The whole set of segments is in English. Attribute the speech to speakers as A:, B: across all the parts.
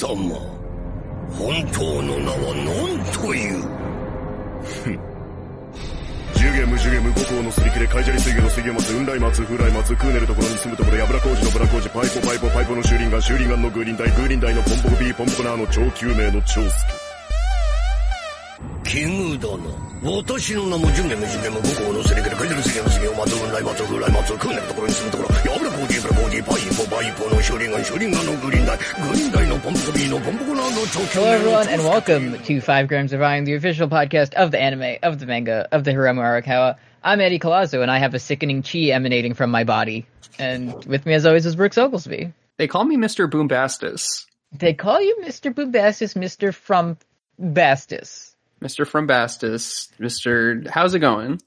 A: 様。本当の名は何という？
B: ジュゲムジュゲム五行のすり切れカイジャリ水魚の水魚松雲来松風来松クーネルところに住むところヤブラ工事のブラ工事パイポパイポパイポのシューリンガンシューリンガンのグーリンダイグーリンダイのポンポコビーポンポコナーの超救命の超助
A: 奇遇だな私の名もジュゲムジュゲム五行のすり切れカイジャリ水魚の水魚松雲来松風来松クーネルところに住むところヤブラ工事ブラ工事パイポパイポのシューリンガンシューリンガンのグーリンダイグーリンダイのポンポコビーのポンポコナーの超救
C: Hello,
A: 命の
C: everyone,
A: 超
C: and
A: 助
C: welcome to Five Grams of Iron, the official podcast of the anime, of the manga, of the Hiromu Arakawa. I'm Eddie Colazo, and I have a sickening chi emanating from my body. And with me, as always, is Brooks Oglesby.
D: They call me Mr. Boombastis.
C: They call you Mr. Bombastis, Mr. From Bastis.
D: Mr. from Bastis. Mr. How's it going?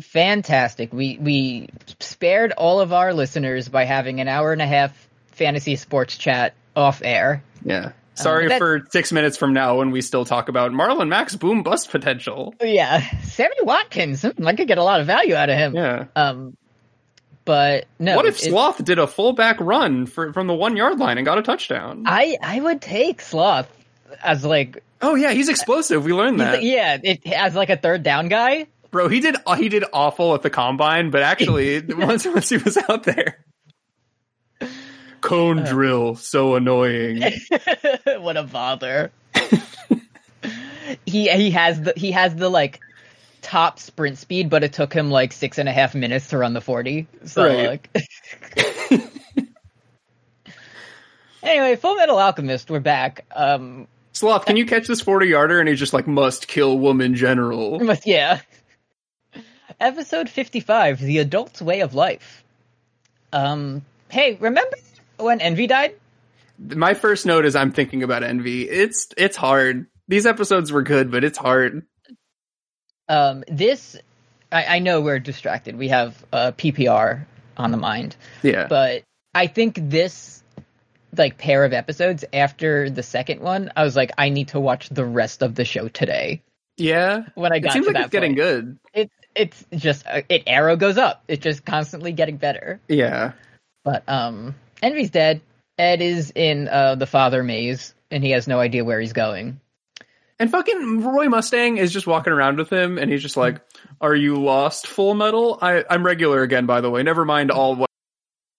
C: Fantastic. We we spared all of our listeners by having an hour and a half fantasy sports chat off air.
D: Yeah. Sorry
C: that-
D: for six minutes from now when we still talk about Marlon Mack boom bust potential.
C: Yeah, Sammy Watkins. hmm, I could get a lot of value out of him.
D: Yeah.
C: Um, but no.
D: what if Sloth did a fullback run for, from the one yard line and got a touchdown?
C: I I would take Sloth as like
D: oh yeah, he's explosive. We learned that.
C: yeah, it, as like a third down guy.
D: Bro, he did he did awful at the combine, but actually once once he was out there. Cone
C: Uh.
D: drill, so annoying.
C: what a bother. he he has the he has the like top sprint speed, but it took him like six and a half minutes to run the forty. So
D: Right.
C: like. anyway, Full Metal Alchemist, we're back. Um,
D: Sloth, can you catch this 40 yarder? And he's just like, must kill woman general.
C: But yeah. Episode 55, The Adult's Way of Life. Um, hey, remember when Envy died?
D: My first note is I'm thinking about Envy. It's, it's hard. These episodes were good, but it's hard.
C: Um, this, I, I know we're distracted. We have uh, PPR on the mind.
D: Yeah.
C: But I think this, like, pair of episodes after the second one, I was like, I need to watch the rest of the show today.
D: yeah.
C: When I
D: It
C: got
D: seems
C: to
D: like
C: that
D: it's getting good.
C: It, it's just, uh, it arrow goes up. It's just constantly getting better.
D: Yeah.
C: But um, Envy's dead. Ed is in uh, the father maze, and he has no idea where he's going.
D: And fucking Roy Mustang is just walking around with him and he's just like, are you lost full metal? I, I'm regular again, by the way. Never mind all what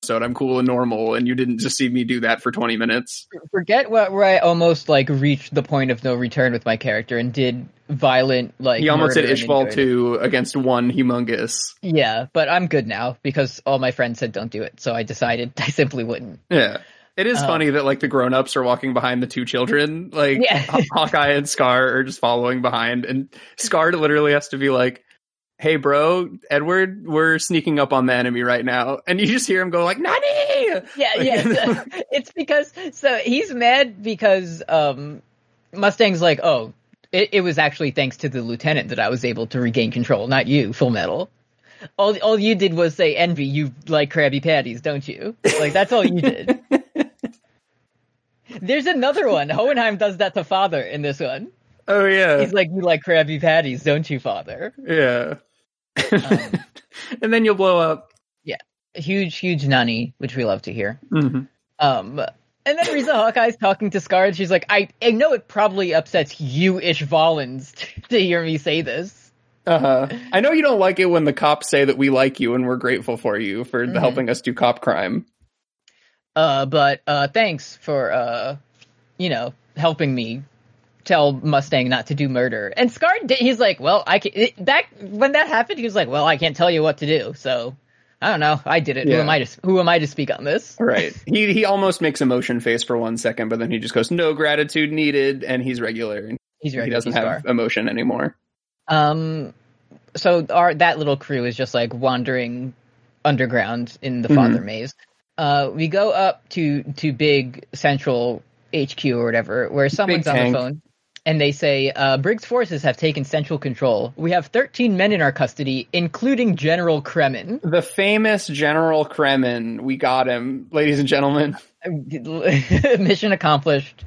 D: episode. I'm cool and normal. And you didn't just see me do that for 20 minutes.
C: Forget what where I almost like reached the point of no return with my character and did violent like.
D: He almost did
C: Ishval
D: 2 against one humongous.
C: Yeah, but I'm good now because all my friends said don't do it, so I decided I simply wouldn't.
D: Yeah. It is
C: Oh.
D: funny that like the grown-ups are walking behind the two children. Like
C: Yeah.
D: Hawkeye and Scar are just following behind and Scar literally has to be like, "Hey bro, Edward, we're sneaking up on the enemy right now." And you just hear him go like, "Nani!"
C: Yeah, yeah. it's because so he's mad because um Mustang's like, oh, it, it was actually thanks to the lieutenant that I was able to regain control, not you, Full Metal. All all you did was say, "Envy, you like Krabby Patties, don't you?" Like that's all you did. There's another one. Hohenheim does that to Father in this one.
D: Oh yeah.
C: He's like, "You like Krabby Patties, don't you, Father?"
D: yeah.
C: Um,
D: and then you'll blow up.
C: Yeah, a huge, huge nanny, which we love to hear.
D: Mhm.
C: Um, and then Riza Hawkeye's talking to Scar, and she's like, I, I know it probably upsets you Ishvalans to hear me say this.
D: Uh-huh. I know you don't like it when the cops say that we like you and we're grateful for you for
C: Mhm.
D: helping us do cop crime.
C: Uh, but, uh, thanks for, uh, you know, helping me tell Mustang not to do murder. And Scar, did, he's like, well, I can, that, when that happened, he was like, well, I can't tell you what to do, so, I don't know, I did it. Who am I to, who am I to speak on this?
D: Right. he he almost makes a motion face for one second, but then he just goes, "No gratitude needed," and he's regular.
C: He's right.
D: he doesn't have
C: Scar.
D: emotion anymore.
C: Um, so our that little crew is just like wandering underground in the
D: Mhm.
C: Father Maze. Uh, we go up to to big central HQ or whatever, where someone's on the phone, and they say uh, Briggs forces have taken central control. We have 13 men in our custody, including General Kremen.
D: The famous General Kremen, we got him, ladies and gentlemen.
C: Mission accomplished.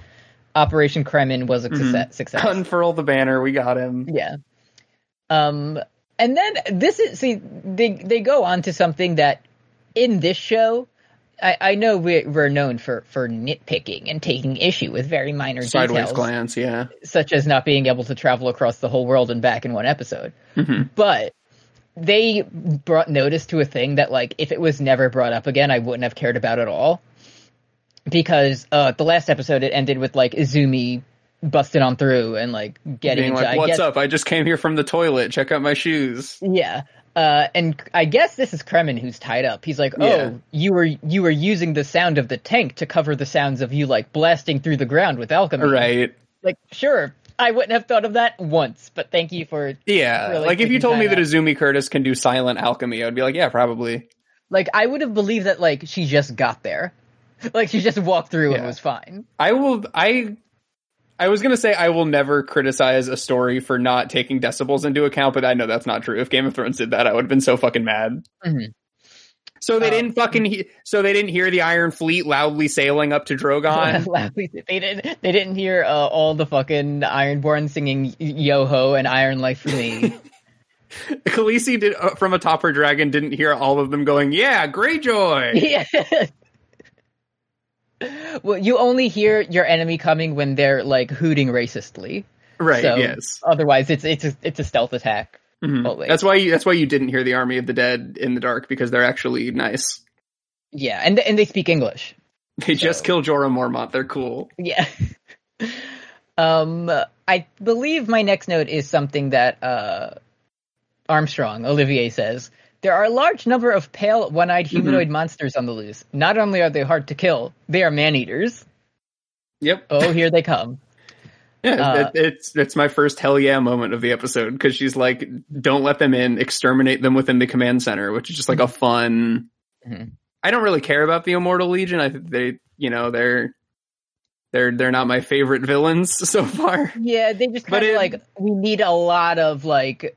C: Operation Kremen was a
D: Mhm.
C: success. success.
D: Unfurl the banner, we got him.
C: Yeah. Um, and then this is see they they go on to something that in this show I, I know we, we're known for, for nitpicking and taking issue with very minor
D: Sideways
C: details,
D: glance, yeah.
C: such as not being able to travel across the whole world and back in one episode.
D: Mhm.
C: But they brought notice to a thing that, like, if it was never brought up again, I wouldn't have cared about at all. Because uh, the last episode, it ended with like Izumi busting on through and like getting
D: Being like,
C: I
D: "What's
C: guess,
D: up? I just came here from the toilet. Check out my shoes."
C: Yeah. Uh, and I guess this is Kremen who's tied up. He's like, "Oh,
D: Yeah.
C: you were you were using the sound of the tank to cover the sounds of you like blasting through the ground with alchemy."
D: Right?
C: Like, sure, I wouldn't have thought of that once, but thank you for
D: Yeah.
C: Really
D: like if you told me that. Izumi Curtis can do silent alchemy, I'd be like, "Yeah, probably."
C: like I would have believed that like she just got there, like she just walked through and
D: Yeah.
C: was fine.
D: I will. I. I was gonna say I will never criticize a story for not taking decibels into account, but I know that's not true. If Game of Thrones did that, I would have been so fucking mad.
C: Mhm.
D: So they
C: Uh,
D: didn't fucking. He- so they didn't hear the Iron Fleet loudly sailing up to Drogon.
C: Loudly- they didn't they didn't hear uh, all the fucking Ironborn singing Yo Ho and Iron Life for me.
D: Khaleesi did uh, from atop her dragon didn't hear all of them going, "Yeah, Greyjoy."
C: yeah. Well, you only hear your enemy coming when they're like hooting racistly.
D: right.
C: So,
D: yes.
C: Otherwise, it's it's a, it's a stealth attack.
D: Mhm. That's why. You, that's why you didn't hear the Army of the Dead in the dark because they're actually nice.
C: Yeah, and and they speak English.
D: They just
C: kill
D: killed Jorah Mormont. They're cool.
C: Yeah. um, I believe my next note is something that uh, Armstrong Olivier says. There are a large number of pale, one-eyed humanoid monsters on the loose. Not only are they hard to kill, they are man-eaters.
D: Yep.
C: Oh, here they come.
D: Yeah,
C: Uh,
D: it, it's it's my first hell yeah moment of the episode because she's like, "Don't let them in, exterminate them within the command center," which is just like a fun.
C: Mhm.
D: I don't really care about the Immortal Legion. I think they, you know, they're they're they're not my favorite villains so far.
C: Yeah, they just
D: But
C: kind of
D: it-
C: like we need a lot of like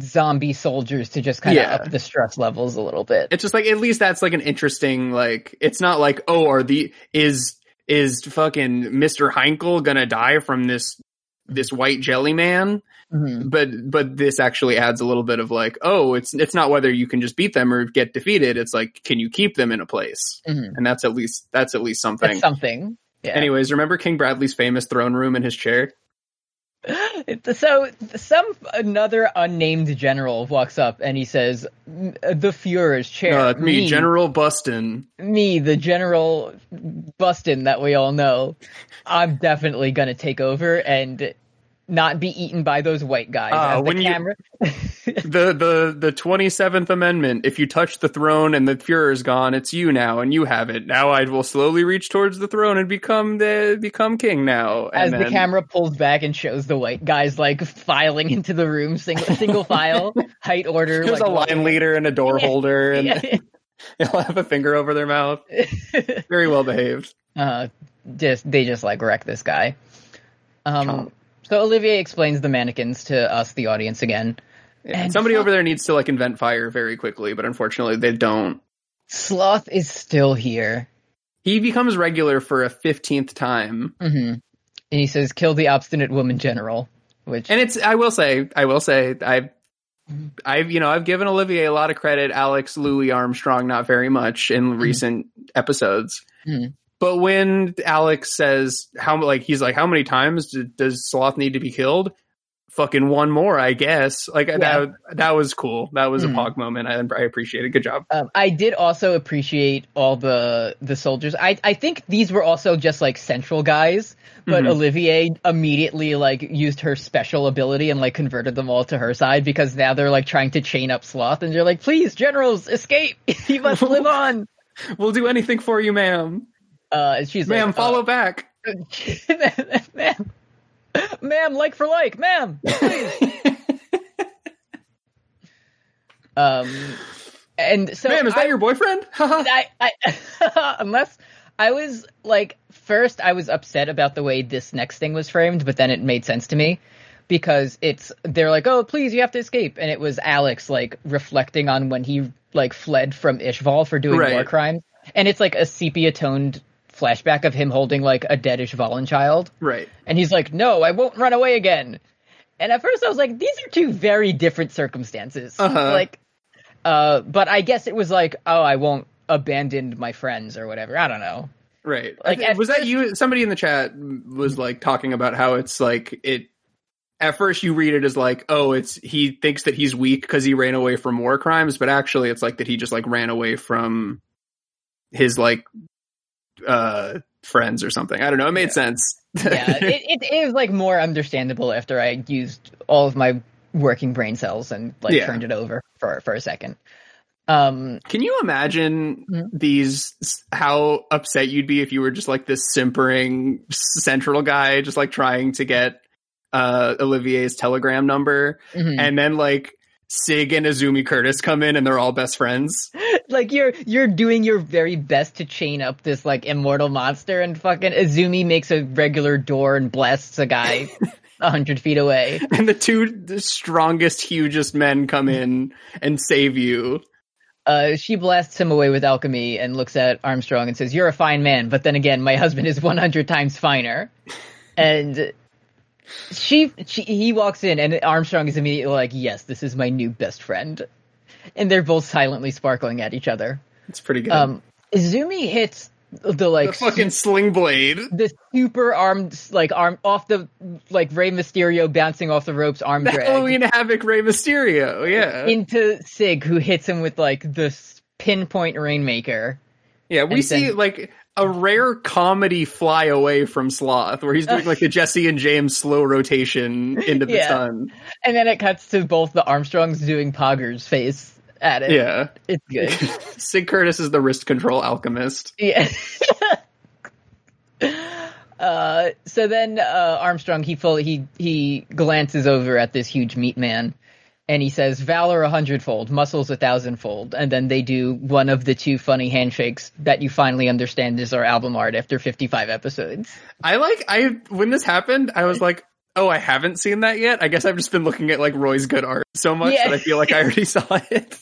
C: zombie soldiers to just kind of
D: Yeah.
C: up the stress levels a little bit.
D: It's just like at least that's like an interesting like. It's not like oh, are the is is fucking Mister Heinkel gonna die from this this white jelly man?
C: Mhm.
D: but but this actually adds a little bit of like oh it's it's not whether you can just beat them or get defeated it's like can you keep them in a place
C: Mhm.
D: and that's at least that's at least something
C: That's something. Yeah.
D: anyways remember king bradley's famous throne room in his chair
C: So some another unnamed general walks up and he says, "The Fuhrer's chair."
D: uh, me general buston
C: me, the General Bustin that we all know. I'm definitely gonna take over and not be eaten by those white guys.
D: Ah,
C: As the
D: when you-
C: camera,
D: the the the 27th amendment if you touch the throne and the Fuhrer is gone it's you now and you have it now i will slowly reach towards the throne and become the become king now
C: as
D: and
C: the camera pulls back and shows the white guys like filing into the room, single single file, height order.
D: there's
C: like,
D: a line leader and a door holder and
C: Yeah.
D: they'll have a finger over their mouth very well behaved
C: uh, just they just like wreck this guy. Um,
D: Chomp.
C: So Olivier explains the mannequins to us, the audience, again.
D: Yeah, somebody
C: fuck-
D: over there needs to like invent fire very quickly, but unfortunately they don't.
C: Sloth is still here,
D: He becomes regular for a fifteenth time,
C: hmm and he says, "Kill the obstinate woman general." Which
D: and it's. I will say, I will say, I've, I've, you know, I've given Olivier a lot of credit. Alex Louis Armstrong, not very much in recent episodes.
C: Mhm.
D: But when Alex says how, like, he's like, how many times does Sloth need to be killed? Fucking one more, I guess. Like that, that was cool. That was
C: Mhm.
D: a pog moment. I, I appreciate it. Good job.
C: Um, I did also appreciate all the the soldiers. I I think these were also just like central guys, but
D: Mhm.
C: Olivier immediately like used her special ability and like converted them all to her side because now they're like trying to chain up Sloth and they're like, "Please, generals, escape! you must live on."
D: We'll do anything for you, ma'am.
C: Uh, and she's
D: Ma'am,
C: like,
D: follow back.
C: uh, ma'am, ma'am, like for like, ma'am. Please. um, and so
D: Ma'am, is that
C: I-
D: your boyfriend?
C: I, I unless I was like first I was upset about the way this next thing was framed, but then it made sense to me because it's they're like, "Oh, please, you have to escape," and it was Alex like reflecting on when he like fled from Ishval for doing
D: Right.
C: war crimes, and it's like a sepia toned flashback of him holding like a deadish Ishvalan child,
D: right.
C: and he's like, "No, I won't run away again." And at first I was like, "These are two very different circumstances."
D: Uh-huh.
C: Like, uh, but I guess it was like, "Oh, I won't abandoned my friends or whatever. I don't know.
D: Right.
C: Like, at
D: was that you? Somebody in the chat was like talking about how it's like it. At first, you read it as like, oh, it's he thinks that he's weak because he ran away from war crimes, but actually, it's like that he just like ran away from his like uh friends or something. I don't know. It made sense.
C: Yeah, it, it, it was like more understandable after I used all of my working brain cells and like
D: Yeah.
C: turned it over for for a second. Um,
D: Can you imagine
C: Mhm.
D: these how upset you'd be if you were just like this simpering central guy just like trying to get uh Olivier's telegram number
C: mhm.
D: and then like Sig and Izumi Curtis come in and they're all best friends.
C: Like you're you're doing your very best to chain up this like immortal monster, and fucking Izumi makes a regular door and blasts a guy a hundred feet away.
D: And the two the strongest, hugest men come in and save you.
C: Uh, she blasts him away with alchemy and looks at Armstrong and says, "You're a fine man, but then again, my husband is 100 times finer." And she, she, he walks in, and Armstrong is immediately like, "Yes, this is my new best friend," and they're both silently sparkling at each other.
D: It's pretty good.
C: Um, Izumi hits the like
D: the fucking sling blade.
C: the super armed like arm off the like Rey Mysterio bouncing off the ropes arm
D: The
C: drag
D: Halloween Havoc Rey Mysterio. Yeah.
C: into Sig, who hits him with like the pinpoint rainmaker.
D: Yeah, we see
C: then-
D: like a rare comedy fly away from Sloth, where he's doing like the Jessie and James slow rotation into the
C: Yeah.
D: sun.
C: And then it cuts to both the Armstrongs doing Pogger's face at it.
D: Yeah,
C: It's good.
D: Sig Curtis is the wrist control alchemist.
C: yeah. uh, so then uh, Armstrong he full he he glances over at this huge meat man, and he says, "Valor a hundredfold, muscles a thousandfold." And then they do one of the two funny handshakes that you finally understand is our album art after fifty-five episodes.
D: I like I when this happened, I was like, oh, I haven't seen that yet. I guess I've just been looking at like Roy's good art so much
C: Yeah.
D: that I feel like I already saw it.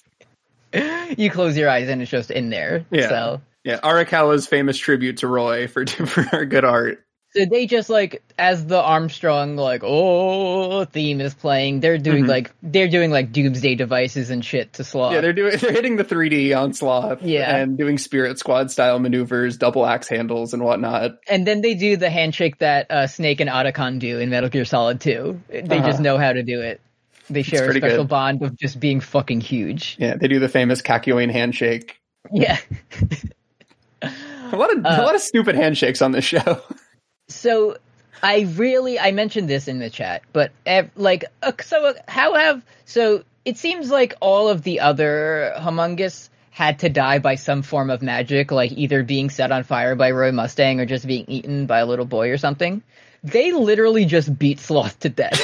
C: you close your eyes and it's just in there.
D: Yeah.
C: So.
D: Yeah, Arakawa's famous tribute to Roy for for our good art.
C: So they just like as the Armstrong like oh theme is playing, they're doing
D: Mhm.
C: like they're doing like doomsday devices and shit to Sloth.
D: Yeah, they're doing they're hitting the 3D on Sloth.
C: Yeah.
D: and doing Spirit Squad style maneuvers, double axe handles and whatnot.
C: and then they do the handshake that uh, Snake and Otacon do in Metal Gear Solid 2. They
D: Uh-huh.
C: just know how to do it. They share a special
D: good.
C: bond of just being fucking huge.
D: Yeah, they do the famous Kakyoin handshake.
C: Yeah.
D: A lot of a
C: Uh,
D: lot of stupid handshakes on this show.
C: So I really I mentioned this in the chat, but ev- like uh, so uh, how have so it seems like all of the other Humungus had to die by some form of magic, like either being set on fire by Roy Mustang or just being eaten by a little boy or something. They literally just beat Sloth to death.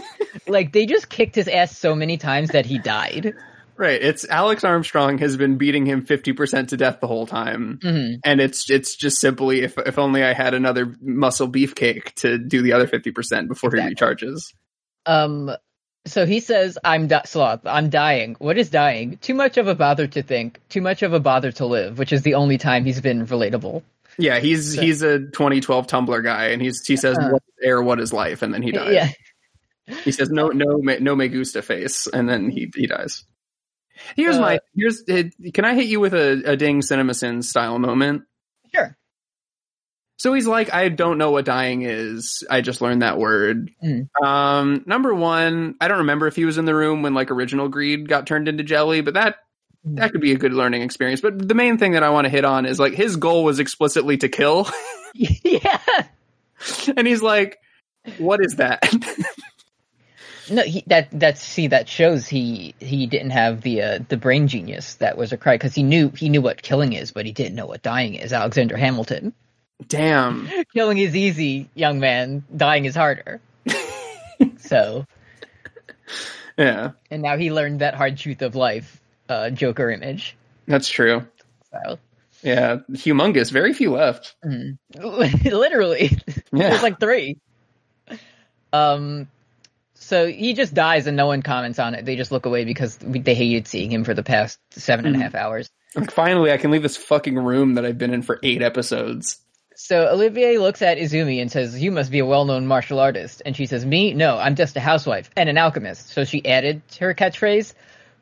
C: like they just kicked his ass so many times that he died.
D: right, it's Alex Armstrong has been beating him fifty percent to death the whole time,
C: hmm
D: and it's it's just simply if if only I had another muscle beefcake to do the other fifty percent before he recharges.
C: Um, so he says, "I'm di- sloth. I'm dying. What is dying? Too much of a bother to think. Too much of a bother to live." Which is the only time he's been relatable.
D: Yeah, he's
C: So-
D: he's a 2012 Tumblr guy, and he's he says,
C: Uh.
D: "What is air? What is life?" And then he dies.
C: Yeah.
D: He says, "No, no, me- no, me gusta face," and then he he dies. Here's
C: Uh,
D: my here's. uh, Can I hit you with a, a ding CinemaSins style moment?
C: Sure.
D: So he's like, I don't know what dying is. I just learned that word.
C: Mm.
D: Um, number one, I don't remember if he was in the room when like original greed got turned into jelly, but that that could be a good learning experience. But the main thing that I want to hit on is like his goal was explicitly to kill,
C: yeah.
D: and he's like, what is that?
C: No, he, that that's see that shows he he didn't have the uh, the brain genius that was required because he knew he knew what killing is, but he didn't know what dying is. Alexander Hamilton.
D: Damn.
C: Killing is easy, young man. Dying is harder. so,
D: Yeah,
C: and now he learned that hard truth of life. Uh, Joker image.
D: that's true.
C: So,
D: Yeah, humongous. Very few left.
C: mm. literally,
D: Yeah.
C: there's like three. Um, so he just dies and no one comments on it. They just look away because they hated seeing him for the past seven and a mm-hmm. half hours.
D: Like, finally, I can leave this fucking room that I've been in for eight episodes.
C: So Olivier looks at Izumi and says, "You must be a well-known martial artist." And she says, "Me? No, I'm just a housewife and an alchemist." So she added her catchphrase.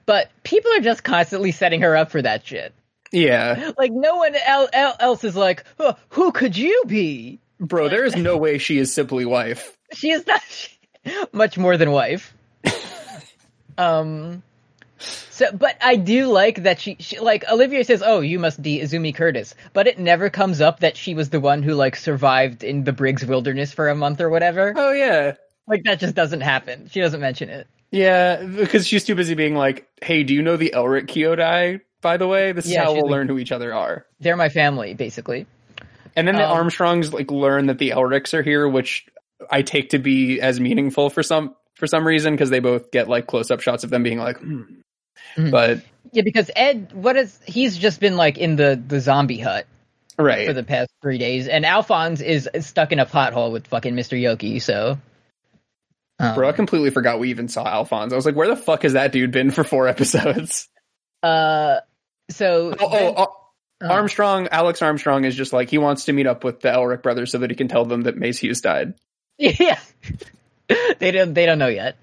C: But people are just constantly setting her up for that shit.
D: Yeah,
C: Like no one el- el- else is like, "Huh, who could you be?
D: bro, there is no way she is simply wife.
C: She is not much more than wife. um. So, but I do like that she, she, like Olivia says, "Oh, you must be Izumi Curtis," but it never comes up that she was the one who like survived in the Briggs Wilderness for a month or whatever.
D: Oh yeah,
C: Like that just doesn't happen. She doesn't mention it.
D: yeah, because she's too busy being like, "Hey, do you know the Elric Kyodai? By the way, this is
C: Yeah,
D: how we'll
C: like-
D: learn who each other are."
C: They're my family, basically.
D: And then the
C: Um,
D: Armstrongs like learn that the Elrics are here, which I take to be as meaningful for some for some reason because they both get like close up shots of them being like, hmm.
C: Mhm.
D: but
C: Yeah, because Ed, what is he's just been like in the the zombie hut
D: right,
C: for the past three days, and Alphonse is stuck in a pothole with fucking Mister Yoki. So, um,
D: bro, I completely forgot we even saw Alphonse. I was like, where the fuck has that dude been for four episodes?
C: uh, so
D: Oh, oh, oh,
C: uh,
D: Armstrong, Alex Armstrong is just like he wants to meet up with the Elric brothers so that he can tell them that Maes Hughes died.
C: Yeah, they don't they don't know yet.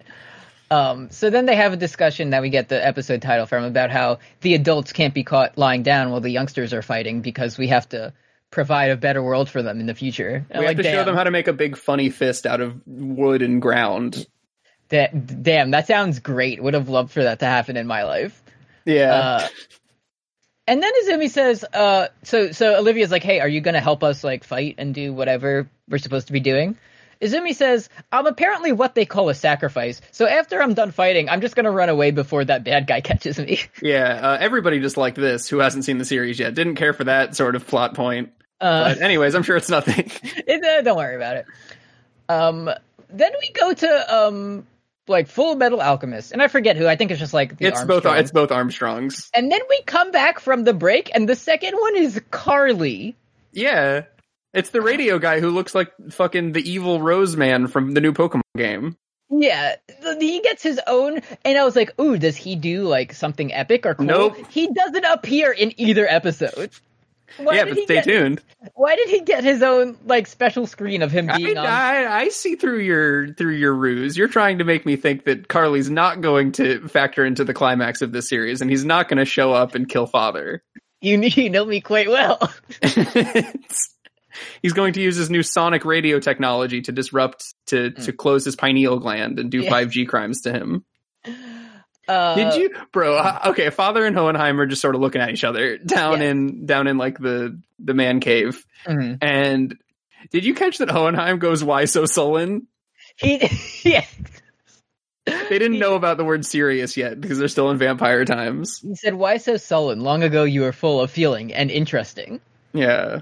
C: Um, so then they have a discussion that we get the episode title from about how the adults can't be caught lying down while the youngsters are fighting because we have to provide a better world for them in the future.
D: We have to show them how to make a big funny fist out of wood and ground.
C: That, damn, that sounds great. Would have loved for that to happen in my life.
D: Yeah.
C: Uh, and then Izumi says, uh, so, so Olivia's like, hey, are you going to help us, like, fight and do whatever we're supposed to be doing? Izumi says, I'm apparently what they call a sacrifice. So after I'm done fighting, I'm just going to run away before that bad guy catches me.
D: yeah. Uh, everybody just like this who hasn't seen the series yet didn't care for that sort of plot point.
C: Uh,
D: But anyways, I'm sure it's nothing.
C: it, uh, don't worry about it. Um, then we go to, um, like, Full Metal Alchemist. And I forget who. I think it's just, like, the
D: it's both. It's both Armstrongs.
C: And then we come back from the break, and the second one is Carly.
D: Yeah. It's the radio guy who looks like fucking the evil Rose Man from the new Pokemon game.
C: Yeah, he gets his own, and I was like, "Ooh, does he do like something epic or cool?"
D: Nope.
C: He doesn't appear in either episode. Why
D: yeah, but stay
C: get,
D: tuned.
C: Why did he get his own like special screen of him
D: I,
C: being on?
D: I, I see through your through your ruse. You're trying to make me think that Carly's not going to factor into the climax of this series, and he's not going to show up and kill Father.
C: You you know me quite well.
D: he's going to use his new sonic radio technology to disrupt to to close his pineal gland and do
C: Yeah.
D: 5G crimes to him.
C: Uh,
D: Did you, bro? uh, Okay, Father and Hohenheim are just sort of looking at each other down
C: Yeah.
D: in down in like the the man cave.
C: mhm.
D: And did you catch that Hohenheim goes, "Why so sullen"?
C: He yeah.
D: They didn't know about the word serious yet because they're still in vampire times.
C: He said, "Why so sullen? Long ago you were full of feeling and interesting."
D: Yeah.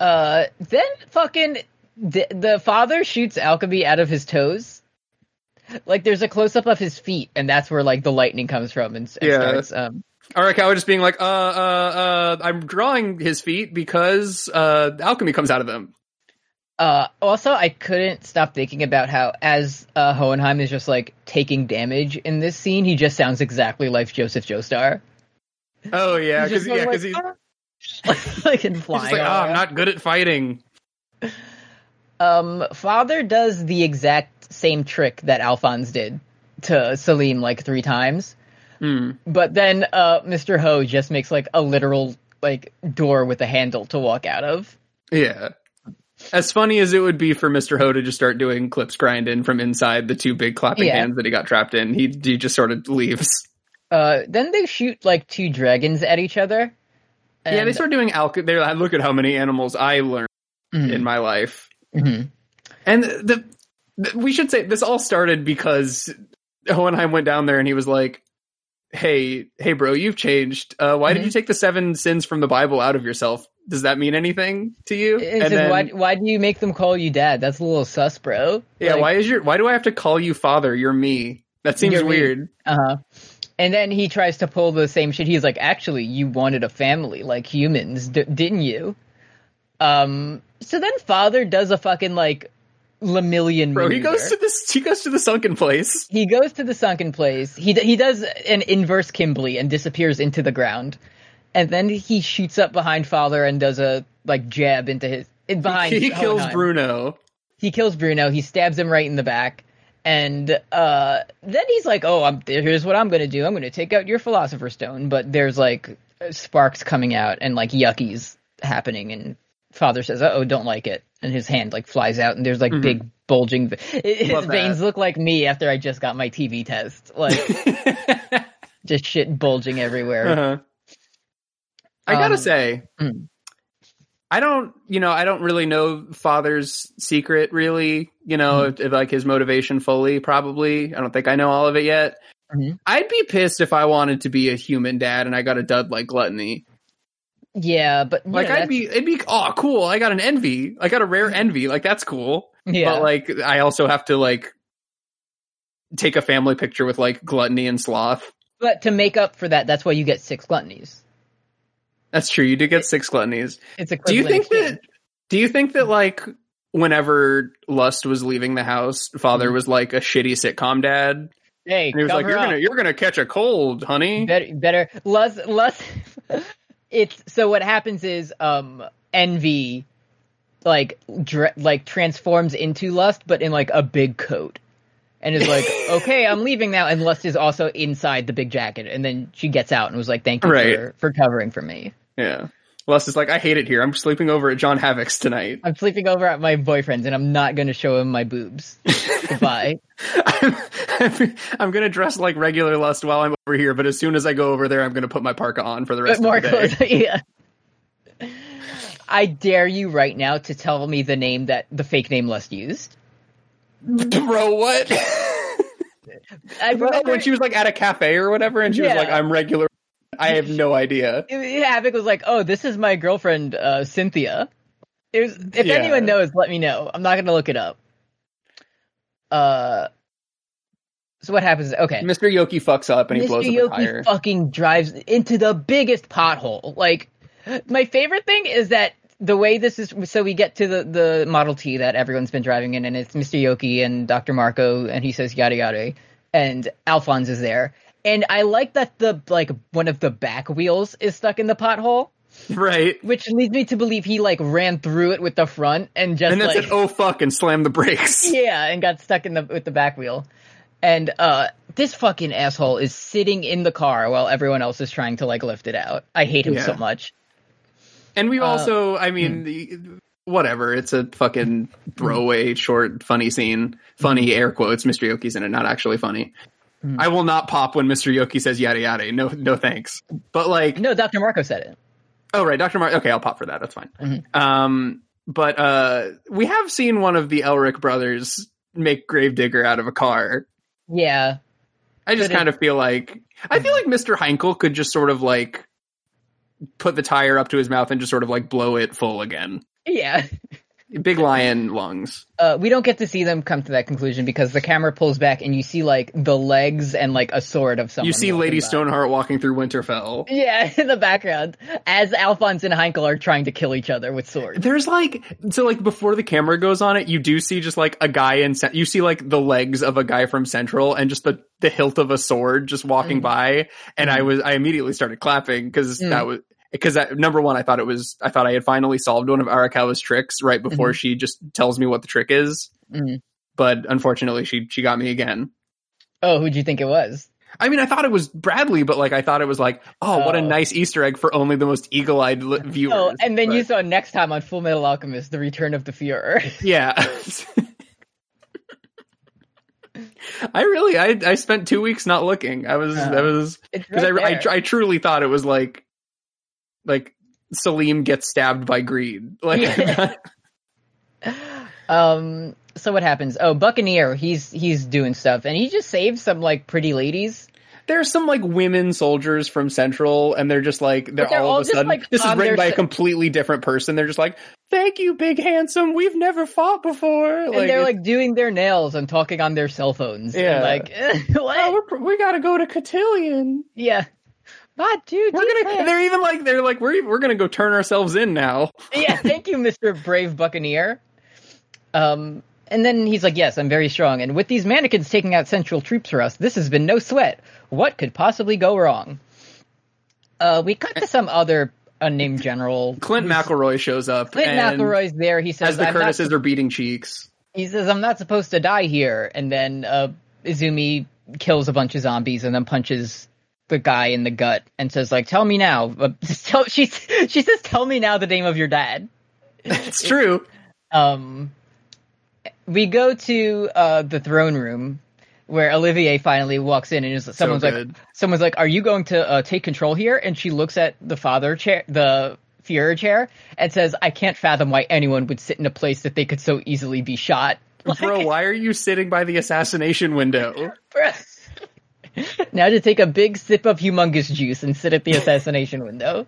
C: Uh, then fucking the, the father shoots alchemy out of his toes. Like there's a close up of his feet, and that's where like the lightning comes from and, and
D: Yeah.
C: starts. Um,
D: Arakawa just being like, uh, uh, uh, I'm drawing his feet because, uh, alchemy comes out of them.
C: uh, also, I couldn't stop thinking about how as uh, Hohenheim is just like taking damage in this scene, he just sounds exactly like Joseph Joestar.
D: Oh, yeah, because, yeah, because he's,
C: like,
D: he's
C: flying.
D: like, oh, I'm not good at fighting.
C: Um, father does the exact same trick that Alphonse did to Selim like three times.
D: Hmm.
C: But then uh, Mr. Ho just makes like a literal like door with a handle to walk out of.
D: Yeah. As funny as it would be for Mr. Ho to just start doing clips grinding from inside the two big clapping
C: Yeah.
D: hands that he got trapped in, he, he just sort of leaves.
C: Uh, then they shoot like two dragons at each other.
D: Yeah, they
C: And-
D: start doing alchemy. They're like, look at how many animals I learned
C: Mhm,
D: in my life.
C: mhm.
D: And the, the we should say this all started because Hohenheim went down there and he was like, "Hey, hey, bro, you've changed. Uh, why did
C: Mhm.
D: you take the seven sins from the Bible out of yourself? Does that mean anything to you?" And then,
C: why, why do you make them call you dad? That's a little sus, bro.
D: yeah, why is your why do I have to call you father? You're me. That seems weird.
C: Uh huh. And then he tries to pull the same shit. He's like, actually, you wanted a family like humans, d- didn't you? Um. So then father does a fucking like Lemillion
D: Bro, he goes to this. He goes to the sunken place.
C: he goes to the sunken place. He d- he does an inverse Kimbley and disappears into the ground, and then he shoots up behind father and does a like jab into his behind.
D: he kills Bruno.
C: He kills Bruno. He stabs him right in the back, and uh, then he's like, "Oh, I'm, here's what I'm going to do. I'm going to take out your Philosopher's Stone." But there's like sparks coming out and like yuckies happening, and father says, "Oh, don't like it," and his hand like flies out, and there's like
D: Mhm.
C: big bulging. His
D: Love that.
C: veins look like me after I just got my TB test, like just shit bulging everywhere.
D: Uh-huh. I gotta
C: Um,
D: say,
C: mm.
D: I don't, you know, I don't really know father's secret, really. You know,
C: Mm-hmm.
D: if, if, like his motivation fully. Probably, I don't think I know all of it yet.
C: Mhm.
D: I'd be pissed if I wanted to be a human dad and I got a dud like gluttony.
C: Yeah, but
D: Like
C: know,
D: I'd be, it'd be, oh, cool. I got an envy. I got a rare envy. Like that's cool.
C: yeah.
D: But like, I also have to like take a family picture with like gluttony and sloth.
C: But to make up for that, that's why you get six gluttonies.
D: That's true. You did get six gluttonies.
C: It's a.
D: Do you think that? Do you think that like whenever Lust was leaving the house, Father was like a shitty sitcom dad,
C: Hey,
D: and he was like, "You're
C: up.
D: gonna, you're gonna catch a cold, honey."
C: better better Lust, less it's so what happens is um envy like dr- like transforms into lust but in like a big coat and is like okay i'm leaving now and lust is also inside the big jacket and then she gets out and was like thank you
D: Right.
C: for, for covering for me
D: Yeah. Lust is like, "I hate it here. I'm sleeping over at John Havoc's tonight."
C: i'm sleeping over at my boyfriend's and i'm not going to show him my boobs goodbye
D: I'm, I'm gonna dress like regular Lust while I'm over here, but as soon as I go over there, I'm gonna put my parka on for the rest
C: but more
D: of the day.
C: clothes yeah I dare you right now to tell me the name that the fake name Lust used.
D: Bro, what?
C: I remember
D: when she was like at a cafe or whatever, and she was like, "I'm regular." I have no idea.
C: Havoc was like, "Oh, this is my girlfriend, uh, Cynthia." It was, if
D: Yeah.
C: anyone knows, let me know. I'm not gonna look it up. Uh, so what happens? Okay,
D: Mr. Yoki fucks up and he
C: Mr.
D: blows up a tire.
C: fucking drives into the biggest pothole. Like, my favorite thing is that the way this is. So we get to the the Model T that everyone's been driving in, and it's Mr. Yoki and Dr. Marco, and he says yada yada, and Alphonse is there. And I like that the like one of the back wheels is stuck in the pothole
D: right.
C: which leads me to believe he like ran through it with the front and just
D: And then
C: like
D: said, "Oh fuck!" and slammed the brakes.
C: yeah, and got stuck in the with the back wheel. And uh this fucking asshole is sitting in the car while everyone else is trying to like lift it out. I hate him so much.
D: And we
C: Uh,
D: also, I
C: hmm.
D: mean, the, whatever. It's a fucking throwaway, short, funny scene. Funny air quotes. Mr. Yoki's in it, not actually funny.
C: Hmm.
D: I will not pop when Mr. Yoki says yada yada. No, no thanks. But like,
C: No, Dr. Marco said it.
D: oh right, Dr. Mark. Okay, I'll pop for that. That's fine.
C: Mhm.
D: Um, but uh, we have seen one of the Elric brothers make Gravedigger out of a car.
C: Yeah.
D: I just kind of feel like I feel like Mr. Heinkel could just sort of like put the tire up to his mouth and just sort of like blow it full again.
C: Yeah.
D: Big lion lungs.
C: Uh, we don't get to see them come to that conclusion because the camera pulls back and you see like the legs and like a sword of someone.
D: you see Lady
C: by.
D: Stoneheart walking through Winterfell.
C: Yeah, in the background, as Alphonse and Heinkel are trying to kill each other with swords.
D: There's like so like before the camera goes on it, you do see just like a guy in you see like the legs of a guy from Central and just the the hilt of a sword just walking
C: Mm.
D: by, and I
C: Mm.
D: was I immediately started clapping because
C: Mm.
D: that was because number one I thought it was I thought I had finally solved one of Arakawa's tricks right before she just tells me what the trick is,
C: Mhm.
D: but unfortunately she she got me again.
C: Oh, who'd you think it was?
D: I mean, I thought it was Bradley, but like I thought it was like, oh, what a
C: Oh.
D: nice Easter egg for only the most eagle-eyed li- viewers.
C: Oh, and then you saw next time on Full Metal Alchemist, The Return of the Fuhrer.
D: Yeah. I really, I, I spent two weeks not looking. I was,
C: Uh,
D: I was, because
C: right
D: I, I, I truly thought it was like, like Selim gets stabbed by greed. Like,
C: um. So what happens? Oh, Buccaneer, he's he's doing stuff, and he just saves some like pretty ladies.
D: there's some like women soldiers from Central, and they're just like, they're,
C: they're
D: all,
C: all
D: of a sudden,
C: like,
D: this is written by a completely different person. They're just like, thank you, big handsome. We've never fought before.
C: And they're like doing their nails and talking on their cell phones.
D: Yeah.
C: like what?
D: oh, we gotta go to Cotillion.
C: yeah. But dude,
D: We're gonna. They're even like they're like we're we're gonna go turn ourselves in now.
C: yeah, thank you, Mr. Brave Buccaneer. Um, and then he's like, yes, I'm very strong. And with these mannequins taking out central troops for us, this has been no sweat. What could possibly go wrong? Uh, we cut to some other unnamed general.
D: Clint McElroy shows up.
C: Clint McElroy's there. He says,
D: as the
C: I'm not,
D: Curtises are beating cheeks.
C: he says, I'm not supposed to die here. And then, uh, Izumi kills a bunch of zombies and then punches the guy in the gut and says like, "Tell me now." But tell, she she says, "Tell me now the name of your dad."
D: It's true.
C: Um, we go to uh, the throne room where Olivier finally walks in and is someone's like, someone's like, "Are you going to uh, take control here?" And she looks at the father chair, the Führer chair, and says, "I can't fathom why anyone would sit in a place that they could so easily be shot."
D: Bro, why are you sitting by the assassination window?
C: now to take a big sip of humongous juice and sit at the assassination window.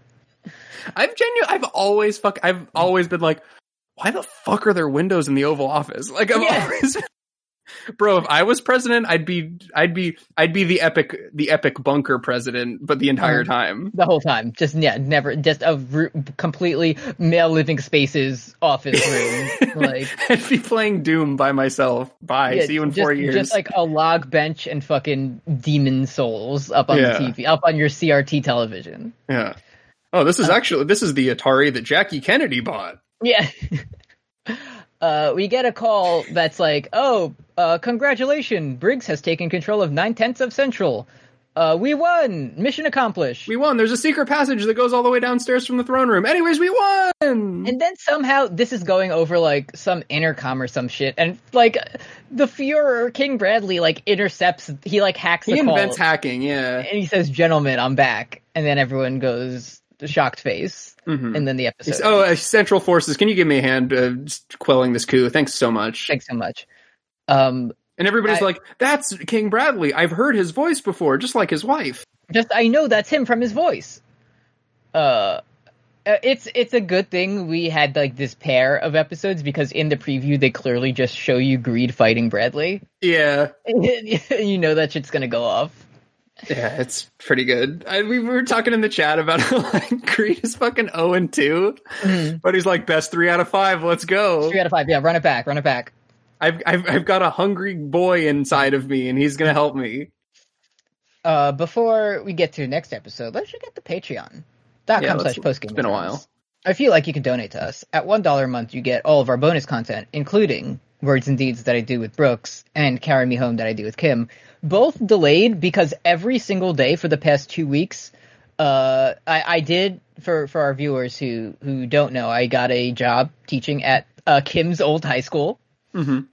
D: I've genuine. I've always fuck. I've always been like, why the fuck are there windows in the Oval Office? Like I've
C: Yeah.
D: always. Bro, if I was president, I'd be, I'd be, I'd be the epic, the epic bunker president, but the entire
C: Mhm.
D: time.
C: The whole time, just yeah, never, just a ru- completely male living spaces office room, like
D: I'd be playing Doom by myself. Bye.
C: yeah,
D: See you in
C: just,
D: four years.
C: Just like a log bench and fucking Demon's Souls up on
D: Yeah.
C: the TV, up on your CRT television.
D: yeah. Oh, this is actually this is the Atari that Jackie Kennedy bought.
C: Yeah. Uh, we get a call that's like, "Oh, uh, congratulations! Briggs has taken control of nine tenths of Central. Uh, we won! Mission accomplished!"
D: We won. There's a secret passage that goes all the way downstairs from the throne room. Anyways, we won.
C: And then somehow this is going over like some intercom or some shit, and like the Führer King Bradley like intercepts. He like hacks
D: he
C: the call, He
D: invents hacking. Yeah.
C: and he says, "Gentlemen, I'm back." And then everyone goes shocked face,
D: Mhm.
C: and then the episode.
D: Oh, uh, Central Forces, can you give me a hand uh, quelling this coup? Thanks so much.
C: Thanks so much. Um,
D: And everybody's
C: I-
D: like, "That's King Bradley. I've heard his voice before, just like his wife."
C: just I know that's him from his voice. Uh, uh, it's it's a good thing we had like this pair of episodes because in the preview they clearly just show you Greed fighting Bradley.
D: Yeah,
C: you know that shit's gonna go off.
D: Yeah, it's pretty good. I, we were talking in the chat about how like Greed is fucking zero and 2 but he's like best three out of five. Let's go.
C: Three out of five. Yeah, run it back. Run it back.
D: I've, I've I've got a hungry boy inside of me, and he's gonna help me.
C: Uh, before we get to the next episode, let's look at the Patreon. dot
D: Yeah,
C: com slash postgame.
D: it's been a while.
C: I feel like you can donate to us. At one dollar a month, you get all of our bonus content, including words and deeds that I do with Brooks and carry me home that I do with Kim. Both delayed because every single day for the past two weeks, uh, I, I did for for our viewers who who don't know, I got a job teaching at uh, Kim's old high school.
D: Mhm.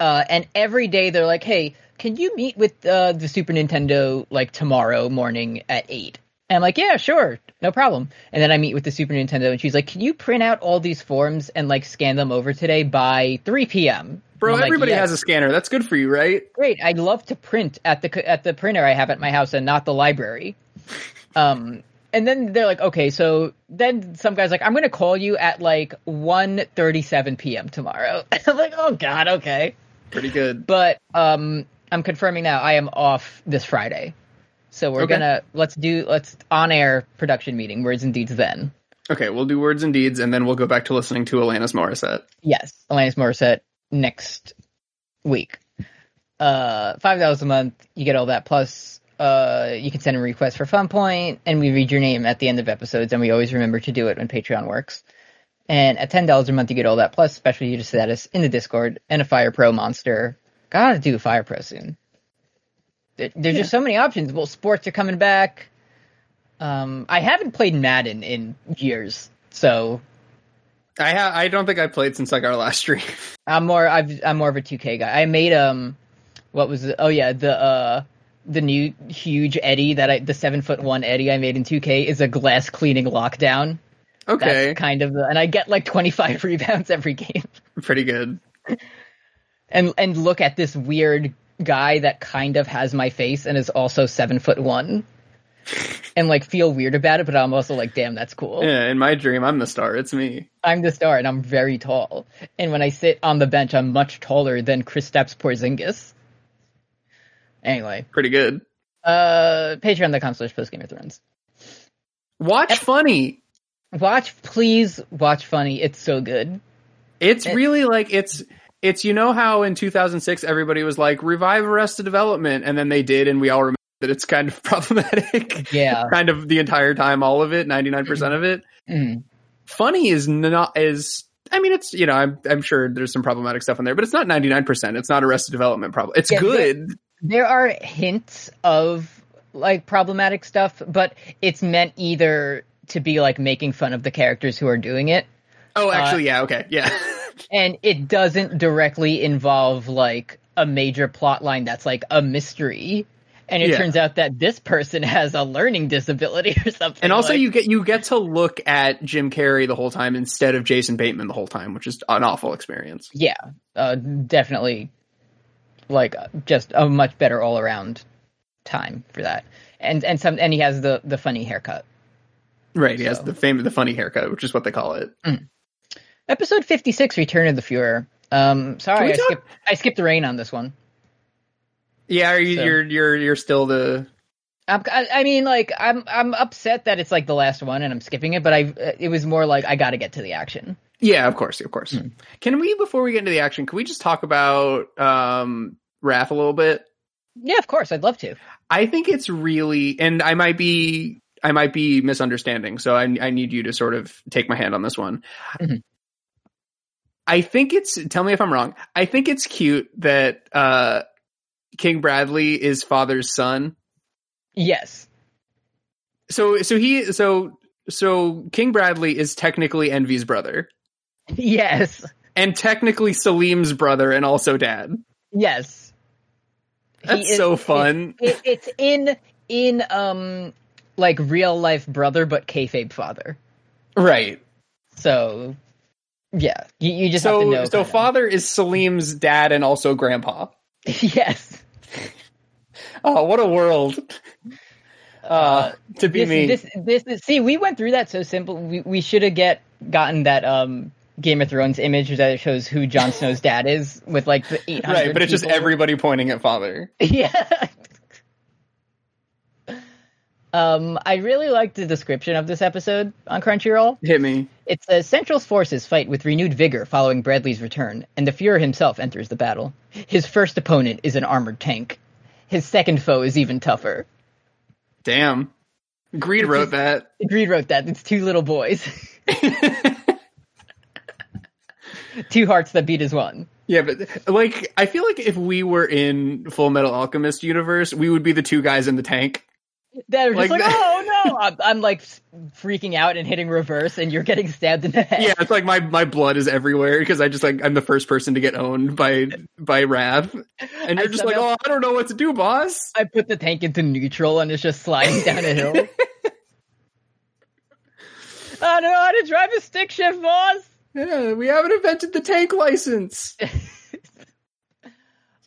C: Uh, and every day they're like, "Hey, can you meet with uh, the Super Nintendo like tomorrow morning at 8? And I'm like, "Yeah, sure, no problem." And then I meet with the Super Nintendo, and she's like, "Can you print out all these forms and like scan them over today by 3 p.m.?"
D: Bro,
C: I'm like,
D: everybody
C: "Yes."
D: has a scanner. That's good for you, right?
C: great. I'd love to print at the at the printer I have at my house and not the library. Um, and then they're like, okay, so then some guy's like, I'm going to call you at like 1.37 p.m. tomorrow. I'm like, oh god, okay.
D: Pretty good.
C: But um, I'm confirming now. I am off this Friday, so we're
D: Okay.
C: gonna let's do let's on air production meeting. Words and deeds then.
D: Okay, we'll do words and deeds, and then we'll go back to listening to Alanis Morissette.
C: Yes, Alanis Morissette next week. Uh, five dollars a month, you get all that. Plus, uh, you can send a request for Fun Point, and we read your name at the end of episodes, and we always remember to do it when Patreon works. And at ten dollars a month, you get all that plus special user status in the Discord and a Fire Pro monster. Gotta do a Fire Pro soon. There, there's just so many options. Well, sports are coming back. Um, I haven't played Madden in years, so
D: I ha- I don't think I played since like our last stream.
C: I'm more I've I'm more of a 2K guy. I made um what was it? Oh yeah, the uh the new huge Eddie that I the seven foot one Eddie I made in 2K is a glass cleaning lockdown.
D: Okay,
C: That's kind of the and I get like 25 rebounds every game.
D: pretty good.
C: And and look at this weird guy that kind of has my face and is also seven foot one. And like feel weird about it, but I'm also like, damn, that's cool.
D: Yeah, in my dream, I'm the star. It's me.
C: I'm the star and I'm very tall. And when I sit on the bench, I'm much taller than Kristaps Porzingis. Anyway,
D: Pretty good.
C: uh, patreon.com slash postgame of thrones.
D: Watch funny.
C: Watch, please watch Funny. It's so good.
D: It's
C: It-
D: really like it's it's you know how in 2006 everybody was like revive Arrested Development, and then they did, and we all remember that it's kind of problematic.
C: Yeah.
D: kind of the entire time, all of it, 99 percent of it.
C: Mm.
D: Funny is not is. I mean, it's you know, I'm I'm sure there's some problematic stuff in there, but it's not 99. percent It's not Arrested Development problem. It's
C: Yeah,
D: good.
C: There are hints of like problematic stuff, but it's meant either to be like making fun of the characters who are doing it,
D: Oh, actually, yeah, okay, yeah.
C: and it doesn't directly involve like a major plot line that's like a mystery. And it
D: Yeah.
C: turns out that this person has a learning disability or something.
D: and also,
C: like-
D: you get you get to look at Jim Carrey the whole time instead of Jason Bateman the whole time, which is an awful experience.
C: yeah, uh, definitely, like just a much better all around time for that. And and some and he has the the funny haircut.
D: Right, he has
C: So-
D: the famous the funny haircut, which is what they call it.
C: Episode fifty six, Return of the Fuhrer. Um, sorry, I
D: talk-
C: skipped I skipped the rain on this one.
D: Yeah, are you,
C: So-
D: you're you're you're still the
C: I'm, I, I mean, like I'm I'm upset that it's like the last one and I'm skipping it, but I it was more like I got to get to the action.
D: Yeah, of course, of course.
C: Hmm.
D: Can we, before we get into the action, can we just talk about um, Wrath a little bit?
C: Yeah, of course, I'd love to.
D: I think it's really, and I might be, I might be misunderstanding, so I, I need you to sort of take my hand on this one.
C: Mhm.
D: I think it's. Tell me if I'm wrong. I think it's cute that uh, King Bradley is father's son.
C: Yes.
D: So, so he, so, so King Bradley is technically Envy's brother,
C: Yes.
D: and technically Selim's brother, and also dad.
C: Yes.
D: That's
C: is-
D: so fun.
C: It, it's in in um like real life brother, but kayfabe father.
D: Right.
C: So yeah, you, you just have to
D: So,
C: know.
D: so father is Selim's dad and also grandpa.
C: yes.
D: Oh, what a world! Uh, to be
C: This,
D: me.
C: this this is see, we went through that so simple. We we should have get gotten that um Game of Thrones image that shows who Jon Snow's dad is with like the eight hundred.
D: right, but it's just everybody pointing at father.
C: Yeah. Um, I really liked the description of this episode on Crunchyroll.
D: Hit me.
C: It says Central's forces fight with renewed vigor following Bradley's return, and the Fuhrer himself enters the battle. His first opponent is an armored tank. His second foe is even tougher.
D: Damn. Greed wrote that.
C: Greed wrote that. It's two little boys. two hearts that beat as one.
D: yeah, but like, I feel like if we were in Full Metal Alchemist universe, we would be the two guys in the tank.
C: They're just
D: Like
C: like, oh no! I'm, I'm like freaking out and hitting reverse, and you're getting stabbed in the head.
D: Yeah, it's like my my blood is everywhere because I just like I'm the first person to get owned by by Wrath, and you're just like, oh, I don't know what to do, boss.
C: I put the tank into neutral and it's just sliding down a hill. I don't know how to drive a stick shift, boss.
D: Yeah, we haven't invented the tank license.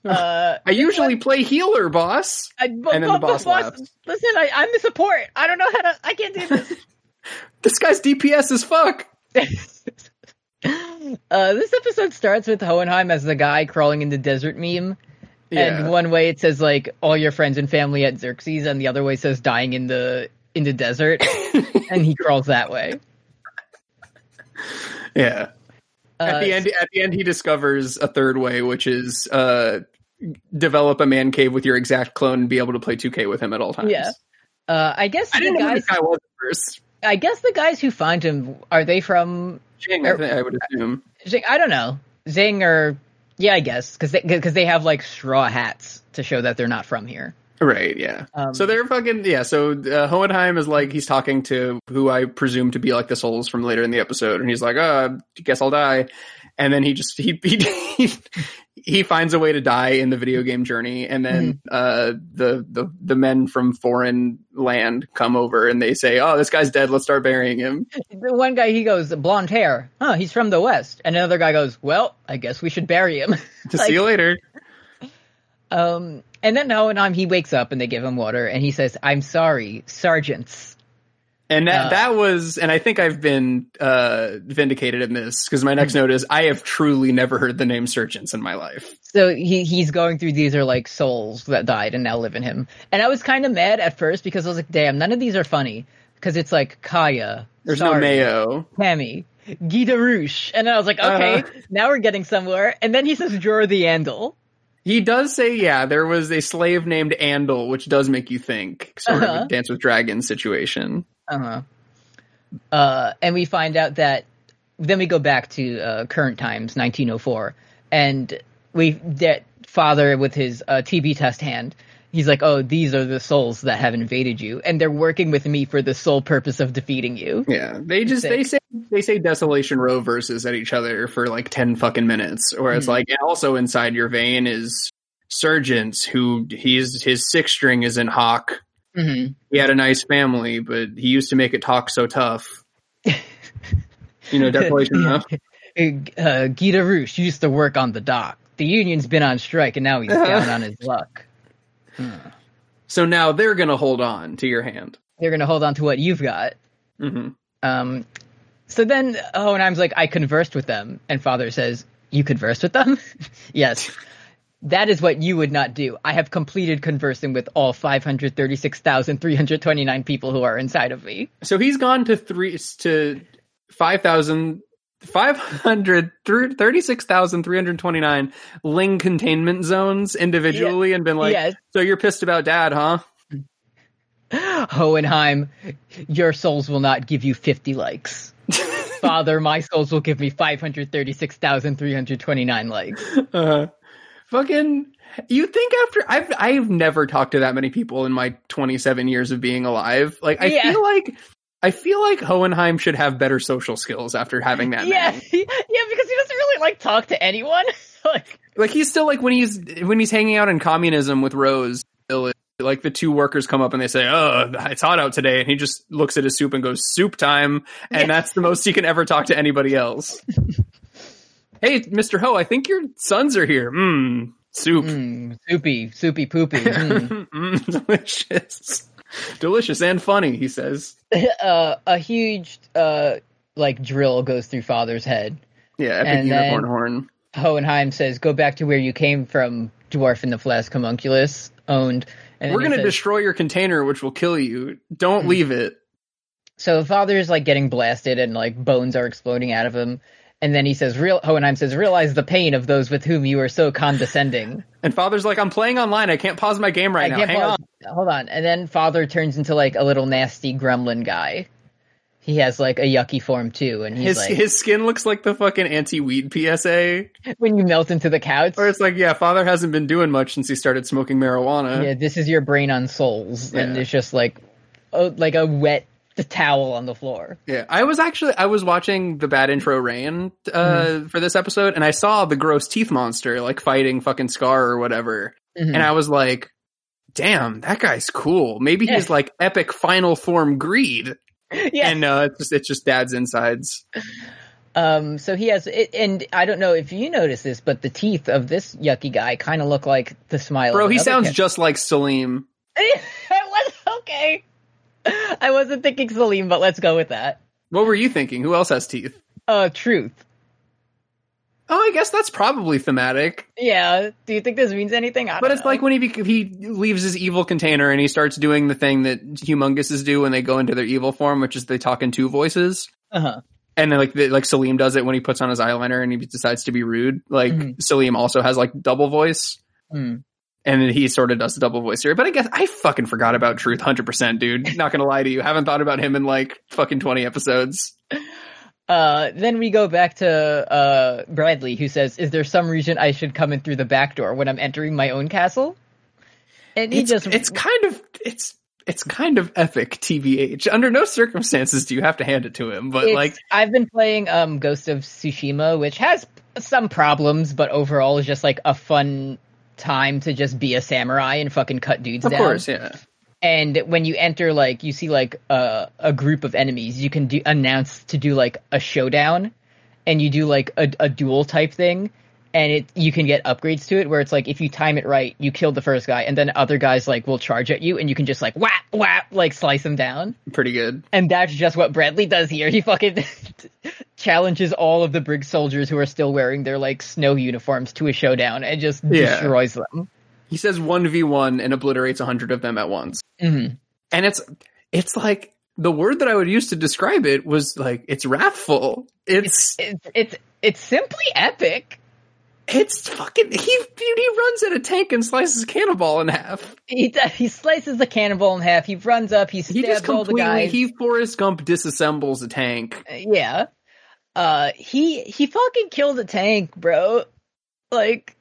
C: Uh,
D: I usually play healer, boss.
C: I, but,
D: And then the boss laughs.
C: Listen, I, I'm the support. I don't know how to. I can't do this.
D: This guy's DPS as fuck.
C: uh, this episode starts with Hohenheim as the guy crawling in the desert meme.
D: Yeah.
C: And one way it says like all your friends and family at Xerxes, and the other way says dying in the in the desert, and he crawls that way.
D: Yeah.
C: Uh,
D: At the end, at the end, he discovers a third way, which is uh, develop a man cave with your exact clone and be able to play 2K with him at all times.
C: Yeah. Uh, I guess
D: I
C: the
D: didn't know who
C: guys.
D: guy was at first.
C: I guess the guys who find him are they from?
D: Jing, I, think, I would assume.
C: Zing- I don't know. Zing or yeah, I guess because they because they have like straw hats to show that they're not from here.
D: Right, yeah.
C: Um,
D: so they're fucking yeah. So uh, Hohenheim is like he's talking to who I presume to be like the souls from later in the episode, and he's like, "Uh, guess I'll die," and then he just he he he finds a way to die in the video game journey, and then
C: Mm-hmm.
D: uh the the the men from foreign land come over and they say, "Oh, this guy's dead. Let's start burying him."
C: The one guy he goes blonde hair. Huh? He's from the west. And another guy goes, well, I guess we should bury him.
D: To
C: Like-
D: see you later.
C: um, and then Hohenheim he wakes up and they give him water and he says, "I'm sorry, sergeants."
D: And that
C: Uh,
D: that was, and I think I've been uh vindicated in this because my next note is I have truly never heard the name Surgeons in my life.
C: So he he's going through these are like souls that died and now live in him. And I was kind of mad at first because I was like, damn, none of these are funny because it's like Kaya.
D: There's no mayo.
C: Tammy, Gita Roosh. And I was like, okay,
D: Uh-huh.
C: now we're getting somewhere. And then he says Jor the Andal.
D: He does say, yeah, there was a slave named Andal, which does make you think, sort of
C: Uh-huh.
D: a Dance with Dragons situation.
C: Uh-huh. Uh And we find out that then we go back to uh, current times, 1904, and we that father with his uh, TB test hand he's like, "Oh, these are the souls that have invaded you, and they're working with me for the sole purpose of defeating you."
D: Yeah, they just they say they say Desolation Row verses at each other for like ten fucking minutes, or it's
C: Hmm.
D: like and also inside your vein is Surgeons, who he's his sixth string is in Hawk.
C: hmm
D: He had a nice family, but he used to make it talk so tough. you know, Desolation Row.
C: Uh, Gita Roosh used to work on the dock. The union's been on strike, and now he's down on his luck.
D: So now they're gonna hold on to your hand.
C: They're gonna hold on to what you've got.
D: hmm
C: Um, so then Hohenheim's like, I conversed with them, and Father says, You conversed with them? yes. That is what you would not do. I have completed conversing with all 536,329 people who are inside of me.
D: So he's gone to three to five thousand. 536,329 Ling containment zones individually and been like,
C: Yes.
D: so you're pissed about dad, huh?
C: Hohenheim, your souls will not give you 50 likes. Father, my souls will give me 536,329 likes.
D: Uh, fucking, you think after I've I've never talked to that many people in my 27 years of being alive. Like I
C: Yeah.
D: feel like I feel like Hohenheim should have better social skills after having that.
C: Yeah, yeah, because he doesn't really like talk to anyone. like,
D: like he's still like when he's when he's hanging out in communism with Rose. Like the two workers come up and they say, "Oh, it's hot out today," and he just looks at his soup and goes, "Soup time," and
C: Yeah.
D: that's the most he can ever talk to anybody else. hey, Mister Ho, I think your sons are here. Mmm, soup.
C: mm, soupy, soupy poopy. mm.
D: Mm, delicious. Delicious and funny, he says.
C: uh, a huge uh like drill goes through father's head.
D: Yeah, epic
C: And
D: unicorn horn.
C: Hohenheim says, "Go back to where you came from, dwarf in the flask homunculus owned." And
D: We're gonna destroy your container, which will kill you. Don't
C: Mm.
D: leave it.
C: So father's like getting blasted and like bones are exploding out of him. And then he says, "Real." Hohenheim says, "Realize the pain of those with whom you are so condescending."
D: And father's like, I'm playing online. I can't pause my game right
C: I
D: now. Hang
C: pause-
D: on.
C: Hold on. And then father turns into like a little nasty gremlin guy. He has like a yucky form too, and he's
D: His
C: like,
D: his skin looks like the fucking anti-weed PSA.
C: when you melt into the couch.
D: Or it's like, yeah, father hasn't been doing much since he started smoking marijuana.
C: Yeah, this is your brain on souls, and it's just like, oh, like a wet towel on the floor.
D: Yeah, I was actually I was watching the Bad Intro Rain uh,
C: Mm-hmm.
D: for this episode, and I saw the gross teeth monster like fighting fucking Scar or whatever,
C: Mhm.
D: and I was like, "Damn, that guy's cool. Maybe he's like epic final form greed."
C: yeah.
D: And uh, it's just it's just Dad's insides.
C: Um. So he has, it, and I don't know if you notice this, but the teeth of this yucky guy kind of look like the smile.
D: Bro, he sounds
C: cat.
D: just like
C: Selim. Was okay. I wasn't thinking Selim, but let's go with that.
D: What were you thinking? Who else has teeth?
C: Uh, truth.
D: Oh, I guess that's probably thematic.
C: Yeah. Do you think this means anything? I
D: But it's
C: know.
D: like when he he leaves his evil container and he starts doing the thing that humongouses do when they go into their evil form, which is they talk in two voices.
C: uh-huh.
D: And then like the, like Selim does it when he puts on his eyeliner and he decides to be rude. Like
C: Mhm.
D: Selim also has like double voice,
C: Hmm.
D: And then he sort of does the double voice here. But I guess I fucking forgot about Truth, hundred percent, dude. Not gonna lie to you, haven't thought about him in like fucking twenty episodes.
C: Uh, then we go back to uh, Bradley, who says, "Is there some reason I should come in through the back door when I'm entering my own castle?" And he
D: It's,
C: just
D: it's kind of it's it's kind of epic, tbh. Under no circumstances do you have to hand it to him, but like
C: I've been playing um, Ghost of Tsushima, which has some problems, but overall is just like a fun time to just be a samurai and fucking cut dudes
D: of
C: down.
D: course, yeah.
C: And when you enter, like you see like uh, a group of enemies, you can do announce to do like a showdown, and you do like a, a duel type thing, and it you can get upgrades to it where it's like if you time it right, you kill the first guy, and then other guys like will charge at you, and you can just like whap whap like slice them down.
D: Pretty good.
C: And that's just what Bradley does here. He fucking challenges all of the brig soldiers who are still wearing their like snow uniforms to a showdown and just
D: Yeah.
C: destroys them.
D: He says one v one and obliterates a hundred of them at once.
C: Mhm.
D: and it's it's like the word that I would use to describe it was like it's wrathful. It's
C: It's it's it's simply epic.
D: It's fucking he he runs at a tank and slices a cannonball in half.
C: He he slices the cannonball in half. He runs up. He
D: He
C: stabs
D: just
C: all the guys.
D: he Forrest Gump disassembles a tank.
C: yeah. Uh, he he fucking killed a tank, bro. Like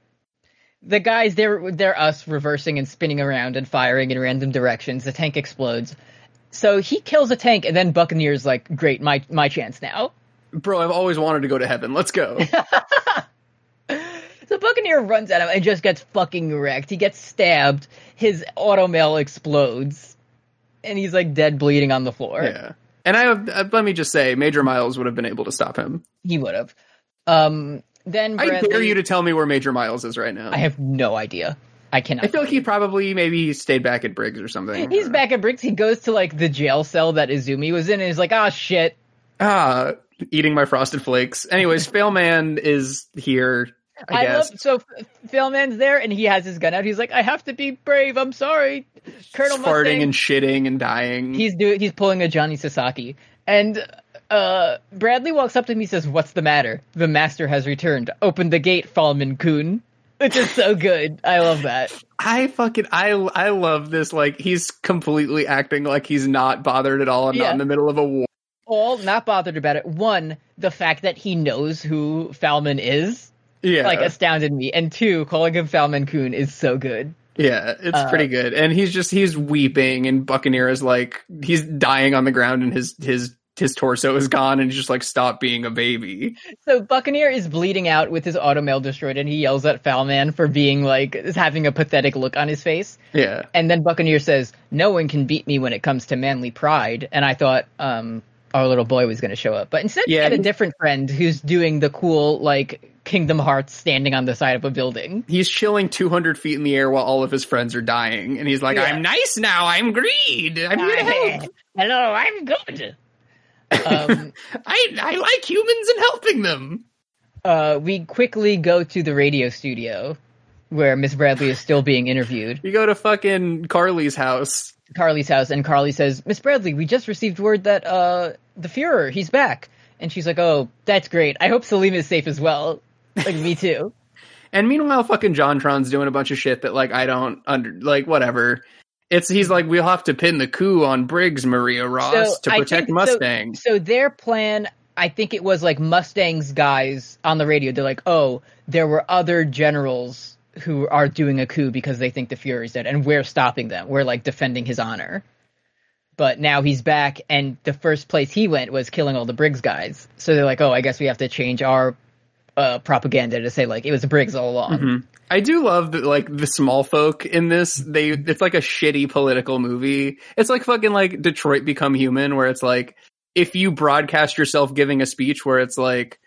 C: the guys they're they're us reversing and spinning around and firing in random directions. The tank explodes. So he kills a tank, and then Buccaneer's like, "Great, my my chance now."
D: Bro, I've always wanted to go to heaven. Let's go.
C: So Buccaneer runs at him and just gets fucking wrecked. He gets stabbed. His automail explodes, and he's like dead, bleeding on the floor.
D: yeah. And I uh, let me just say, Major Miles would have been able to stop him.
C: He would have. Um, then
D: I dare you to tell me where Major Miles is right now.
C: I have no idea. I cannot.
D: I feel like he probably maybe stayed back at Briggs or something.
C: He's back at Briggs. He goes to like the jail cell that Izumi was in, and he's like, "Ah, shit."
D: Ah, eating my frosted flakes. Anyways, Falman is here. I,
C: I,
D: guess.
C: love so Falman's there, and he has his gun out. He's like, "I have to be brave. I'm sorry, Colonel
D: farting
C: Mustang."
D: and shitting and dying.
C: he's doing. He's pulling a Johnny Sasaki, and uh, Bradley walks up to him. He says, "What's the matter? The master has returned. Open the gate, Falman Kun." Which is so good. I love that.
D: I fucking I I love this. Like he's completely acting like he's not bothered at all and
C: Yeah.
D: not in the middle of a war.
C: All not bothered about it. One, the fact that he knows who Falman is,
D: Yeah,
C: like astounded me. And two, calling him Falman Kun is so good.
D: yeah, it's
C: uh,
D: pretty good. And he's just he's weeping, and Buccaneer is like he's dying on the ground, and his his his torso is gone, and he's just like stop being a baby.
C: So Buccaneer is bleeding out with his automail destroyed, and he yells at Falman for being like is having a pathetic look on his face.
D: Yeah,
C: And then Buccaneer says, "No one can beat me when it comes to manly pride." And I thought, um, our little boy was going to show up, but instead we
D: Yeah,
C: had a different friend who's doing the cool like Kingdom Hearts standing on the side of a building.
D: he's chilling 200 feet in the air while all of his friends are dying, and he's like,
C: Yeah.
D: "I'm nice now. I'm greed. I'm here to help.
C: Hello, I'm good. Um,
D: I I like humans and helping them."
C: uh, we quickly go to the radio studio where Miss Bradley is still being interviewed.
D: You go to fucking Carly's house.
C: Carly's house, and Carly says, "Miss Bradley, we just received word that uh, the Führer, he's back." And she's like, "Oh, that's great. I hope Selim is safe as well." Like me too.
D: And meanwhile, fucking Jontron's doing a bunch of shit that like I don't under like whatever. It's he's like we'll have to pin the coup on Briggs, Maria Ross, to protect
C: think- so- So, their plan, I think it was like Mustang's guys on the radio. They're like, "Oh, there were other generals who are doing a coup because they think the Führer's dead, and we're stopping them. We're like defending his honor." But now he's back, and the first place he went was killing all the Briggs guys. So they're like, "Oh, I guess we have to change our uh, propaganda to say like it was Briggs all along."
D: Mhm. I do love that like the small folk in this. They it's like a shitty political movie. It's like fucking like Detroit Become Human, where it's like if you broadcast yourself giving a speech where it's like.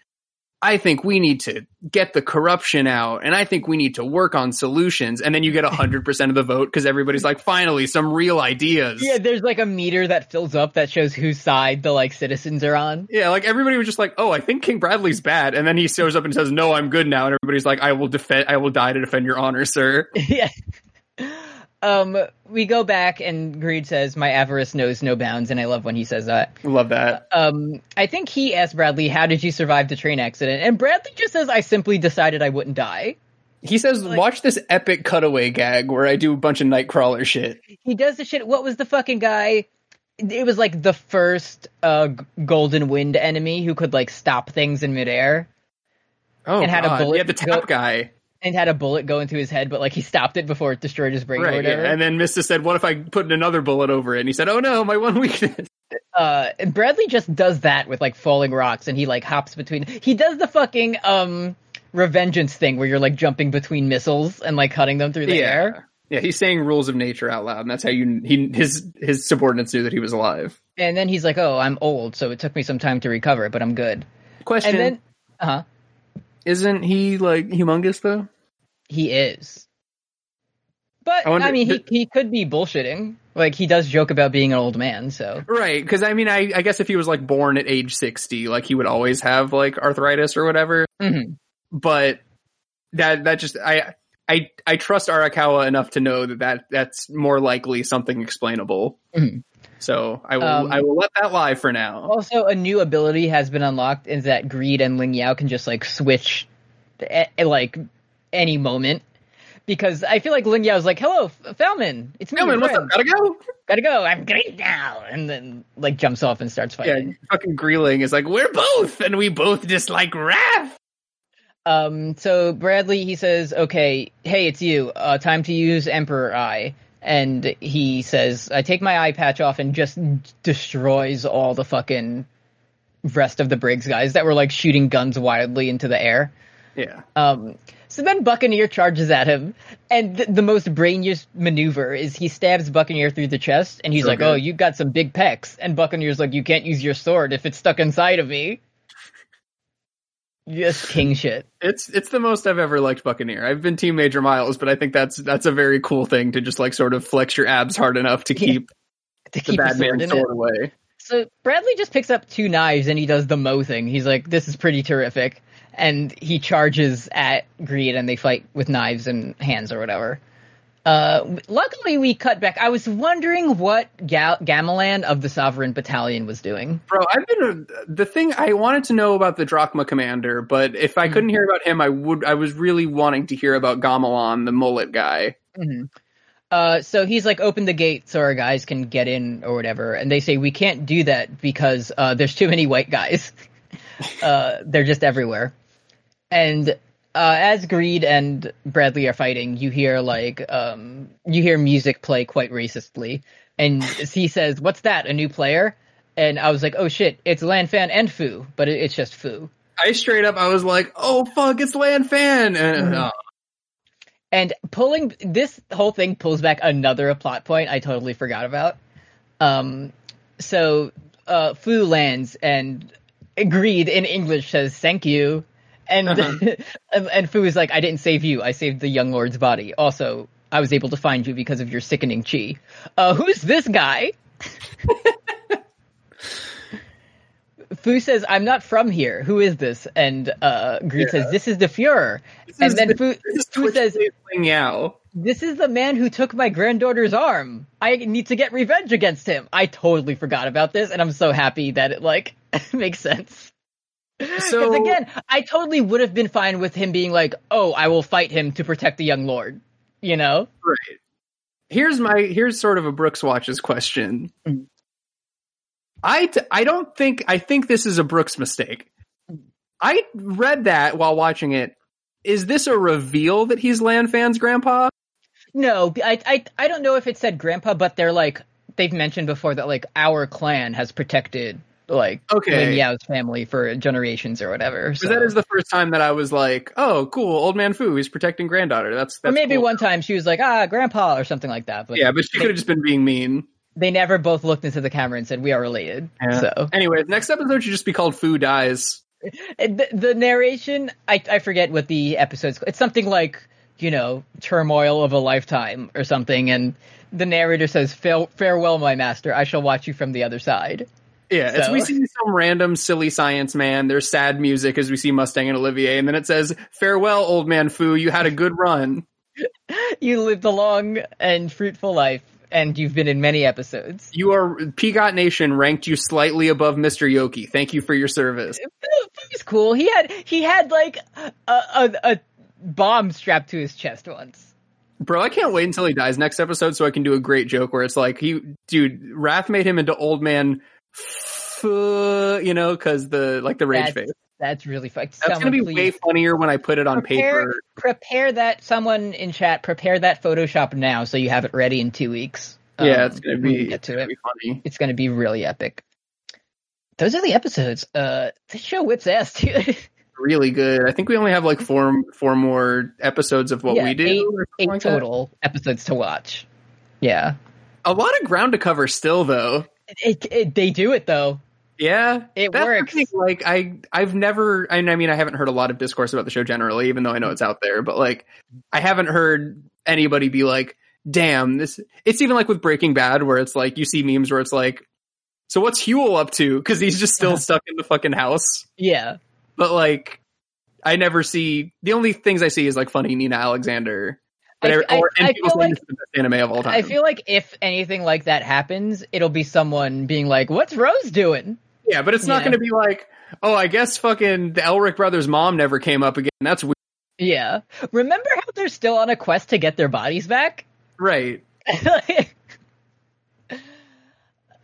D: I think we need to get the corruption out and I think we need to work on solutions. And then you get 100% of the vote because everybody's like, finally, some real ideas.
C: Yeah, there's like a meter that fills up that shows whose side the like citizens are on.
D: Yeah, like everybody was just like, "Oh, I think King Bradley's bad," and then he shows up and says, "No, I'm good now," and everybody's like, "I will defend, I will die to defend your honor, sir."
C: yeah. Um, we go back and Greed says, "My avarice knows no bounds," and I love when he says that.
D: Love that.
C: Um, I think he asked Bradley, "How did you survive the train accident?" And Bradley just says, "I simply decided I wouldn't die."
D: He says, "Watch this epic cutaway gag where I do a bunch of Nightcrawler shit."
C: He does the shit. What was the fucking guy? It was like the first uh, Golden Wind enemy who could like stop things in midair
D: Oh,
C: And had a
D: God.
C: bullet
D: Yeah, the tap
C: go-
D: guy.
C: And had a bullet go into his head, but like he stopped it before it destroyed his brain or
D: Right.
C: whatever.
D: Yeah. And then Mista said, "What if I put another bullet over it?" And he said, "Oh no, my one weakness."
C: uh and Bradley just does that with like falling rocks and he like hops between he does the fucking um revengeance thing where you're like jumping between missiles and like cutting them through the air.
D: Yeah, he's saying rules of nature out loud, and that's how you he his his subordinates knew that he was alive.
C: And then he's like, "Oh, I'm old, so it took me some time to recover, but I'm good."
D: Question:
C: And then uh-huh,
D: Isn't he like humongous though?
C: He is. But
D: I
C: I, mean, he
D: th-
C: he could be bullshitting. Like he does joke about being an old man, so
D: Right, because I mean, I, I guess if he was like born at age sixty, like he would always have like arthritis or whatever.
C: Mhm.
D: But that that just I I I trust Arakawa enough to know that, that that's more likely something explainable.
C: Mhm.
D: So I will
C: Um,
D: I will let that lie for now.
C: Also, a new ability has been unlocked is that Greed and Ling Yao can just like switch at, at, like any moment. Because I feel like Ling Yao's like, "Hello, Falman, it's me,
D: Yo,
C: your
D: man, what's
C: friend.
D: up? Gotta go.
C: Gotta go. I'm great now." And then like jumps off and starts fighting.
D: Yeah, fucking Greeling is like, we're both, and we both dislike wrath.
C: Um, so Bradley, he says, okay, hey, it's you. Uh, time to use Emperor Eye. And he says, I take my eye patch off and just destroys all the fucking rest of the Briggs guys that were like shooting guns wildly into the air.
D: Yeah.
C: Um, so then Buccaneer charges at him, and th- the most brainiest maneuver is he stabs Buccaneer through the chest, and he's
D: So
C: like,
D: good.
C: "Oh, you've got some big pecs," and Buccaneer's like, "You can't use your sword if it's stuck inside of me." Just king shit.
D: It's it's the most I've ever liked Buccaneer. I've been Team Major Miles, but I think that's that's a very cool thing to just like sort of flex your abs hard enough to
C: Yeah.
D: keep
C: To
D: the
C: keep
D: bad
C: sword
D: man sword away.
C: So Bradley just picks up two knives and he does the Mo thing. He's like, "This is pretty terrific," and he charges at Greed, and they fight with knives and hands or whatever. Uh, luckily, we cut back. I was wondering what Gal- Gamelan of the Sovereign Battalion was doing.
D: Bro, I've been a, the thing I wanted to know about the Drachma commander, but if I couldn't hear about him, I would. I was really wanting to hear about Gamelan, the mullet guy.
C: Uh, so he's like, open the gate so our guys can get in or whatever. And they say, we can't do that because uh, there's too many white guys. uh, they're just everywhere. And uh, as Greed and Bradley are fighting, you hear like, um, you hear music play quite racistly. And he says, what's that, a new player? And I was like, oh shit, it's Lan Fan and Fu, but it, it's just Fu.
D: I straight up, I was like, "Oh fuck, it's Lan Fan!" And, uh,
C: And pulling this whole thing pulls back another plot point I totally forgot about. Um, so uh, Fu lands and agreed in English says thank you, and and, and Fu is like I didn't save you, I saved the young lord's body. Also, I was able to find you because of your sickening chi. Uh, who's this guy? Fu says, "I'm not from here. Who is this?" And uh, Greed says, "This is the Fuhrer."
D: this
C: and then
D: the-
C: Fu, Fu says,
D: Yao.
C: this is the man who took my granddaughter's arm. I need to get revenge against him. I totally forgot about this, and I'm so happy that it like makes sense.
D: So
C: again, I totally would have been fine with him being like, "Oh, I will fight him to protect the young lord." You know?
D: Right. Here's my here's sort of a Brooks watches question.
C: Mm.
D: I t- I don't think I think this is a Brooks mistake. I read that while watching it. Is this a reveal that he's Lan Fan's grandpa?
C: No, I, I, I don't know if it said grandpa, but they're like they've mentioned before that like our clan has protected like
D: Okay.
C: Ling Yao's family for generations or whatever. So.
D: that is the first time that I was like, "Oh, cool, old man Fu, he's protecting granddaughter." That's, that's
C: or maybe
D: cool.
C: one time she was like, "Ah, grandpa" or something like that. But
D: Yeah, but she could have just been being mean.
C: they never both looked into the camera and said we are related. So
D: Anyway, next episode should just be called "Fu Dies."
C: The, the narration, I I forget what the episode's. It's something like you know turmoil of a lifetime or something, and the narrator says, "Fare- "Farewell, my master. I shall watch you from the other side."
D: Yeah, it's, we see some random silly science man. There's sad music as we see Mustang and Olivier, and then it says, "Farewell, old man Fu. You had a good run."
C: You lived a long and fruitful life, and you've been in many episodes.
D: You are Peagot Nation ranked you slightly above Mr. Yoki. Thank you for your service.
C: He's cool. He had he had like a, a, a bomb strapped to his chest once.
D: Bro, I can't wait until he dies next episode so I can do a great joke where it's like he dude, Wrath made him into old man you know, cuz the like the rage
C: That's,
D: face.
C: that's really fun.
D: That's going to be
C: Someone
D: way funnier when I put it on
C: prepare,
D: paper.
C: Prepare that. Someone in chat, prepare that Photoshop now so you have it ready in two weeks.
D: Yeah,
C: Um,
D: it's going to be
C: get to
D: gonna
C: it.
D: be funny.
C: It's going to be really epic. Those are the episodes. Uh, this show whips ass, dude.
D: Really good. I think we only have like four four more episodes of what
C: Yeah,
D: we do.
C: eight- Eight
D: like that.
C: total episodes to watch. Yeah,
D: A lot of ground to cover still though.
C: It, it, they do it though.
D: Yeah,
C: It works.
D: Like I, I've never. I I mean, I haven't heard a lot of discourse about the show generally, even though I know it's out there. But like, I haven't heard anybody be like, "Damn, this." It's even like with Breaking Bad, where it's like you see memes where it's like, "So what's Huell up to?" Because he's just still stuck in the fucking house.
C: Yeah,
D: But like, I never see. The only things I see is like funny Nina Alexander. But
C: I- I- I
D: people
C: feel like-
D: it's the best anime of all time.
C: I feel like if anything like that happens, it'll be someone being like, "What's Rose doing?"
D: yeah, but it's not
C: Yeah.
D: going to be like, "Oh, I guess fucking the Elric brothers' mom never came up again." That's weird.
C: Yeah. Remember how they're still on a quest to get their bodies back?
D: right.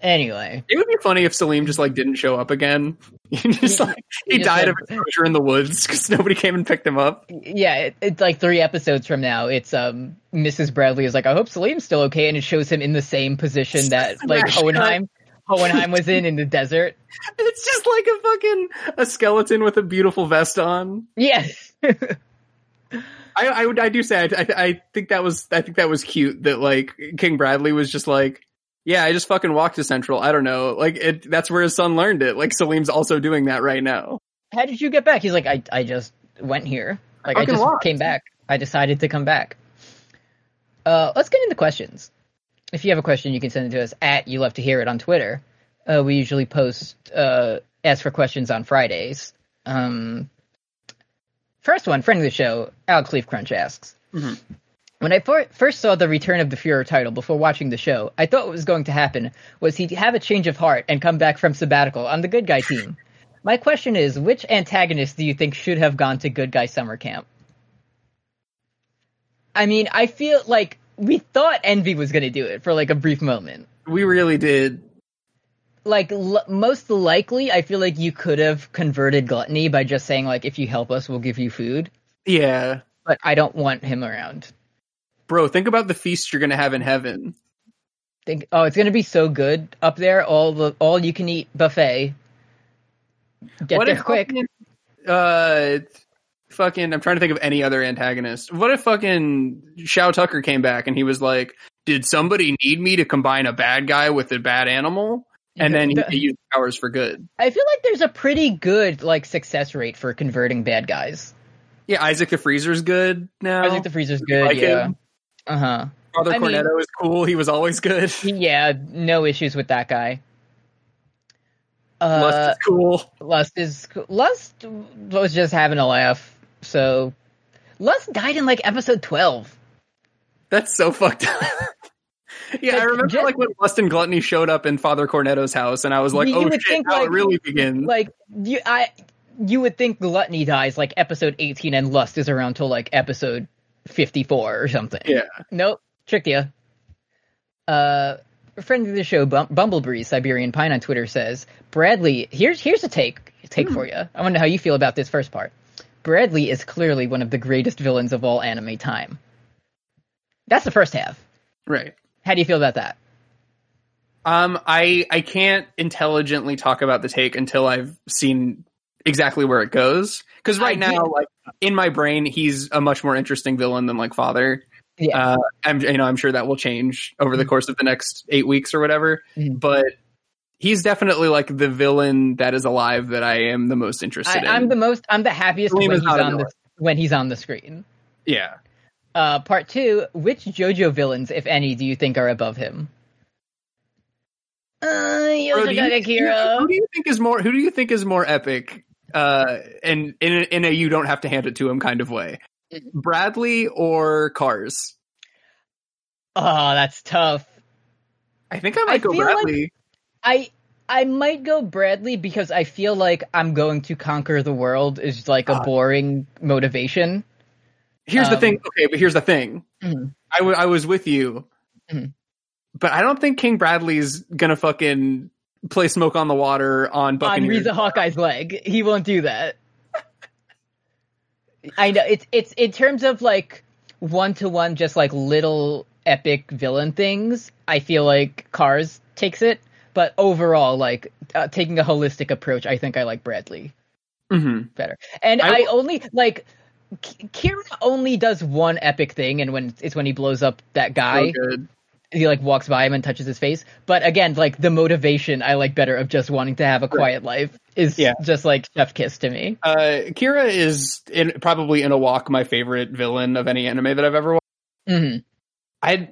C: Anyway,
D: It would be funny if Selim just like didn't show up again. He just like he,
C: he
D: died
C: like-
D: of exposure in the woods because nobody came and picked him up.
C: yeah, it, it's like three episodes from now. It's um Mrs. Bradley is like, I hope Selim's still okay, and it shows him in the same position that like Hohenheim Hohenheim was in in the desert.
D: It's just like a fucking a skeleton with a beautiful vest on.
C: Yes.
D: I, I would I do say I, I, I think that was I think that was cute that like King Bradley was just like yeah I just fucking walked to Central I don't know like it that's where his son learned it like Selim's also doing that right now
C: How did you get back? He's like, I I just went here. Like I
D: fucking
C: just
D: walked.
C: came back. I decided to come back. Uh, let's get into questions. If you have a question, you can send it to us at you love to hear it on Twitter. Uh, we usually post uh, ask for questions on Fridays. Um, first one, friend of the show, Alex Leaf Crunch asks.
D: Mhm.
C: When I first saw the return of the Führer title before watching the show, I thought what was going to happen was he'd have a change of heart and come back from sabbatical on the good guy team. My question is, which antagonist do you think should have gone to good guy summer camp? I mean, I feel like we thought Envy was going to do it for like a brief moment.
D: we really did
C: Like l- most likely, I feel like you could have converted Gluttony by just saying like, if you help us, we'll give you food.
D: yeah
C: But I don't want him around.
D: Bro think about the feast you're gonna have in heaven
C: Think, oh, it's going to be so good up there. All the all you can eat buffet. Get
D: what
C: there
D: if
C: quick.
D: fucking, uh fucking I'm trying to think of any other antagonist what if fucking Shou Tucker came back and he was like did somebody need me to combine a bad guy with a bad animal and then he
C: The-
D: could use powers for good
C: I feel like there's a pretty good like success rate for converting bad guys.
D: Yeah, Isaac the Freezer's good now.
C: I think the freezer's good.
D: like
C: yeah.
D: him?
C: Uh huh.
D: Father
C: I mean-
D: Cornello is cool. He was always good.
C: Yeah, no issues with that guy. Uh,
D: Lust is cool.
C: Lust is Lust was just having a laugh. So Lust died in like episode twelve.
D: That's so fucked up. yeah, I remember
C: just-
D: like when Lust and Gluttony showed up in Father Cornello's house, and I was like,
C: You
D: "Oh
C: would
D: shit,
C: think,
D: now
C: like-
D: it really begins."
C: Like you, I, you would think Gluttony dies like episode eighteen, and Lust is around till like episode fifty-four or something.
D: yeah,
C: Nope, tricked you. Uh, a friend of the show, Bum- Bumblebee Siberian Pine on Twitter says, Bradley, here's here's a take take for you. I want to know how you feel about this first part. Bradley is clearly one of the greatest villains of all anime time. That's the first half.
D: right.
C: How do you feel about that?
D: Um, I I can't intelligently talk about the take until I've seen exactly where it goes. Because right
C: I
D: now,
C: get-
D: like in my brain, he's a much more interesting villain than like Father.
C: Yeah.
D: Uh, I'm you know I'm sure that will change over the
C: Mhm.
D: course of the next eight weeks or whatever.
C: Mhm.
D: But he's definitely like the villain that is alive that I am the most interested
C: I,
D: in.
C: I'm the most. I'm the happiest
D: Salim
C: when
D: is
C: he's on the when he's on the screen.
D: yeah.
C: Uh, part two: Which JoJo villains, if any, do you think are above him? Uh,
D: Bro, do you-
C: Yoshikage Kira.
D: Who do you think is more? Who do you think is more epic? Uh, and in a, in a you don't have to hand it to him kind of way.
C: Mm-hmm.
D: Bradley or Kars?
C: Oh, that's tough.
D: I think I might
C: I
D: go
C: feel like-
D: Bradley.
C: I I might go Bradley because I feel like I'm going to conquer the world is like a
D: Ah.
C: boring motivation.
D: here's the
C: um,
D: thing. Okay, but here's the thing.
C: Mhm.
D: I, w- I was with you,
C: Mhm.
D: but I don't think King Bradley's gonna fucking play smoke on the water on
C: On
D: Buccaneers.
C: Riza Hawkeye's leg, he won't do that. I know it's it's in terms of like one to one, just like little epic villain things. I feel like Kars takes it, but overall, like uh, taking a holistic approach, I think I like Bradley.
D: Mhm.
C: better. And
D: I
C: I, only like K- Kira only does one epic thing, and when it's when he blows up that guy,
D: So good.
C: He like walks by him and touches his face. But again, like the motivation I like better of just wanting to have a quiet life is
D: Yeah.
C: just like Chef Kiss to me.
D: Uh, Kira is in, probably in a walk my favorite villain of any anime that I've ever watched.
C: Mm-hmm.
D: I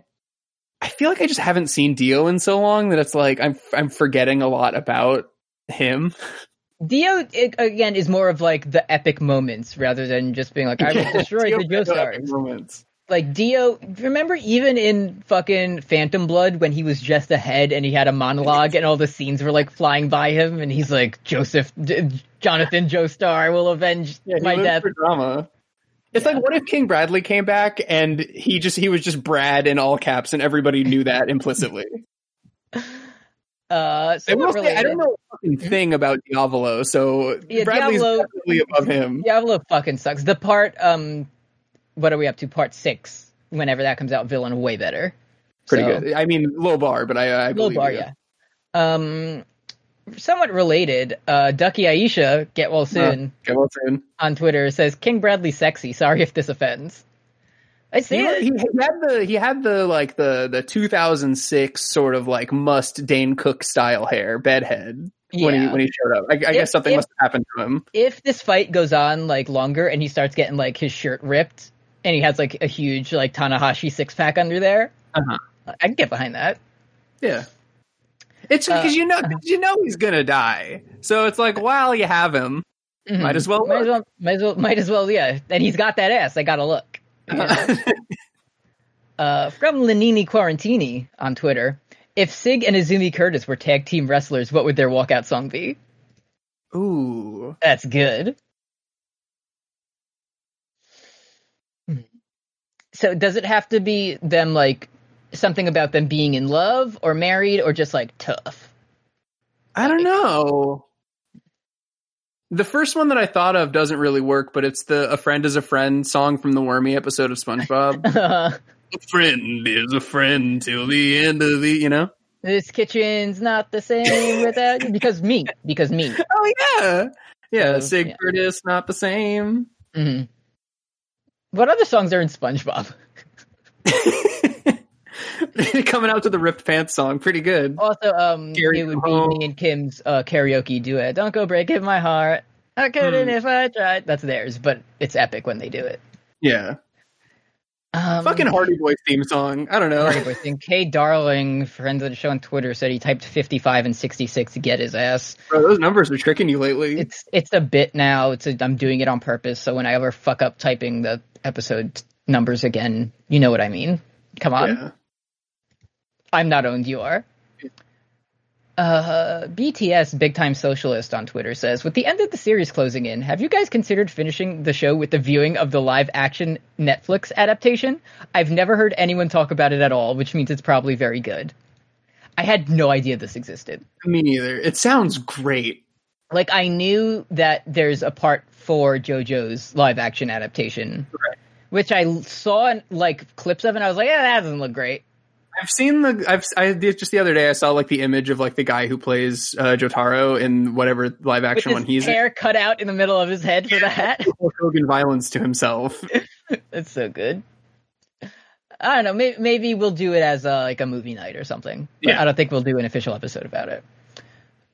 D: I feel like I just haven't seen Dio in so long that it's like I'm I'm forgetting a lot about him.
C: Dio it, again is more of like the epic moments rather than just being like I will destroy
D: Dio
C: the
D: has no
C: Joestars.
D: moments.
C: Like Dio, remember even in fucking Phantom Blood when he was just a head and he had a monologue and all the scenes were like flying by him and he's like Joseph, D- Jonathan Joestar I will avenge
D: Yeah,
C: my death.
D: for drama. It's like what if King Bradley came back and he just he was just Brad in all caps and everybody knew that implicitly.
C: Uh,
D: I say, I don't know a fucking thing about Diavolo, so
C: Yeah,
D: Bradley's definitely above him.
C: Diavolo fucking sucks. The part, um, what are we up to? Part six. Whenever that comes out, villain way better.
D: Pretty
C: So-
D: good. I mean, low bar, but I, I
C: Low bar,
D: you.
C: yeah. Um, somewhat related. Uh, Ducky Aisha, get well soon
D: Okay, well, soon.
C: on Twitter says King Bradley sexy. Sorry if this offends. I see
D: He,
C: it.
D: he had the he had the like the the 2006 sort of like must Dane Cook style hair bedhead when he
C: Yeah.
D: when he showed up. I, I guess something
C: if-
D: must have happened to him.
C: if this fight goes on like longer and he starts getting like his shirt ripped and he has like a huge like Tanahashi six pack under there,
D: Uh-huh.
C: I can get behind that.
D: Yeah. It's because
C: Uh,
D: you know you know he's gonna die, so it's like while you have him,
C: Mhm.
D: might as well.
C: Might as well, might as well, might as well, yeah. And he's got that ass. I gotta look. You know? uh, from Lenini Quarantini on Twitter, if Sig and Izumi Curtis were tag team wrestlers, what would their walkout song be?
D: Ooh,
C: That's good. So does it have to be them like something about them being in love or married or just like tough?
D: I don't know. The first one that I thought of doesn't really work, but it's the "A Friend Is a Friend" song from the Wormy episode of SpongeBob. a friend is a friend till the end of the, you know.
C: this kitchen's not the same without you because me, because me.
D: Oh yeah, yeah.
C: So,
D: Sig
C: yeah.
D: Curtis, not the same.
C: hmm What other songs are in SpongeBob?
D: Coming out to the ripped pants song, pretty good.
C: Also, um,
D: Carry
C: it would
D: home.
C: me and Kim's uh, karaoke duet. Don't go breaking my heart. I couldn't
D: Hmm.
C: if I tried. That's theirs, but it's epic when they do it.
D: Yeah,
C: Um,
D: fucking Hardy Boy theme song. I don't know.
C: Hardy Boy thing. Kay Darling, friend of the show on Twitter, said he typed 55 and 66 to get his ass.
D: Bro, those numbers are tricking you lately.
C: It's it's a bit now. It's a, I'm doing it on purpose. So when I ever fuck up typing the episode numbers again, you know what I mean. Come on.
D: yeah.
C: I'm not owned, you are. Uh, BTS Big Time Socialist on Twitter says, with the end of the series closing in, have you guys considered finishing the show with the viewing of the live action Netflix adaptation? I've never heard anyone talk about it at all, which means it's probably very good. I had no idea this existed.
D: Me neither. It sounds great.
C: Like, I knew that there's a part for JoJo's live action adaptation,
D: Right.
C: which I saw like clips of, and I was like, yeah, that doesn't look great.
D: I've seen the. I've. I just the other day. I saw like the image of like the guy who plays uh, Jotaro in whatever live action one he's in.
C: hair cut out in the middle of his head for the hat.
D: Hogan violence to himself.
C: That's so good. I don't know. Maybe, maybe we'll do it as a, like a movie night or something. But
D: Yeah.
C: I don't think we'll do an official episode about it.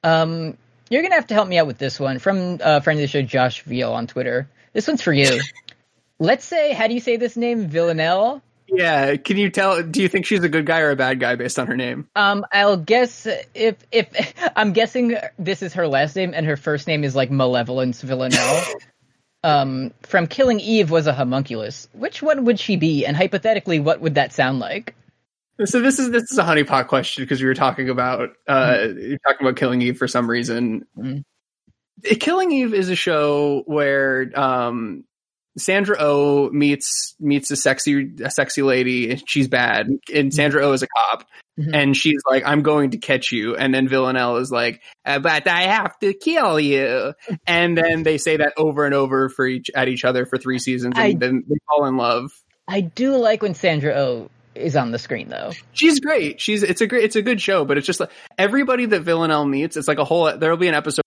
C: Um, you're gonna have to help me out with this one from uh, friend of the show, Josh Veal on Twitter. This one's for you. Let's say, how do you say this name, Villanelle?
D: Yeah. Can you tell? Do you think she's a good guy or a bad guy based on her name?
C: Um, I'll guess if if I'm guessing this is her last name and her first name is like Malevolence Villanelle. um, from Killing Eve was a homunculus. Which one would she be? And hypothetically, what would that sound like?
D: So this is this is a honeypot question because we were talking about uh you're talking about Killing Eve for some reason.
C: Mhm.
D: Killing Eve is a show where um Sandra O meets meets a sexy a sexy lady she's bad and Sandra O is a cop
C: Mhm.
D: and she's like I'm going to catch you and then Villanelle is like "Uh, but I have to kill you and then they say that over and over for each at each other for 3 seasons and
C: I-
D: then they fall in love.
C: I do like when Sandra Oh is on the screen though.
D: She's great. She's it's a great it's a good show, but it's just like everybody that Villanelle meets, it's like a whole there'll be an episode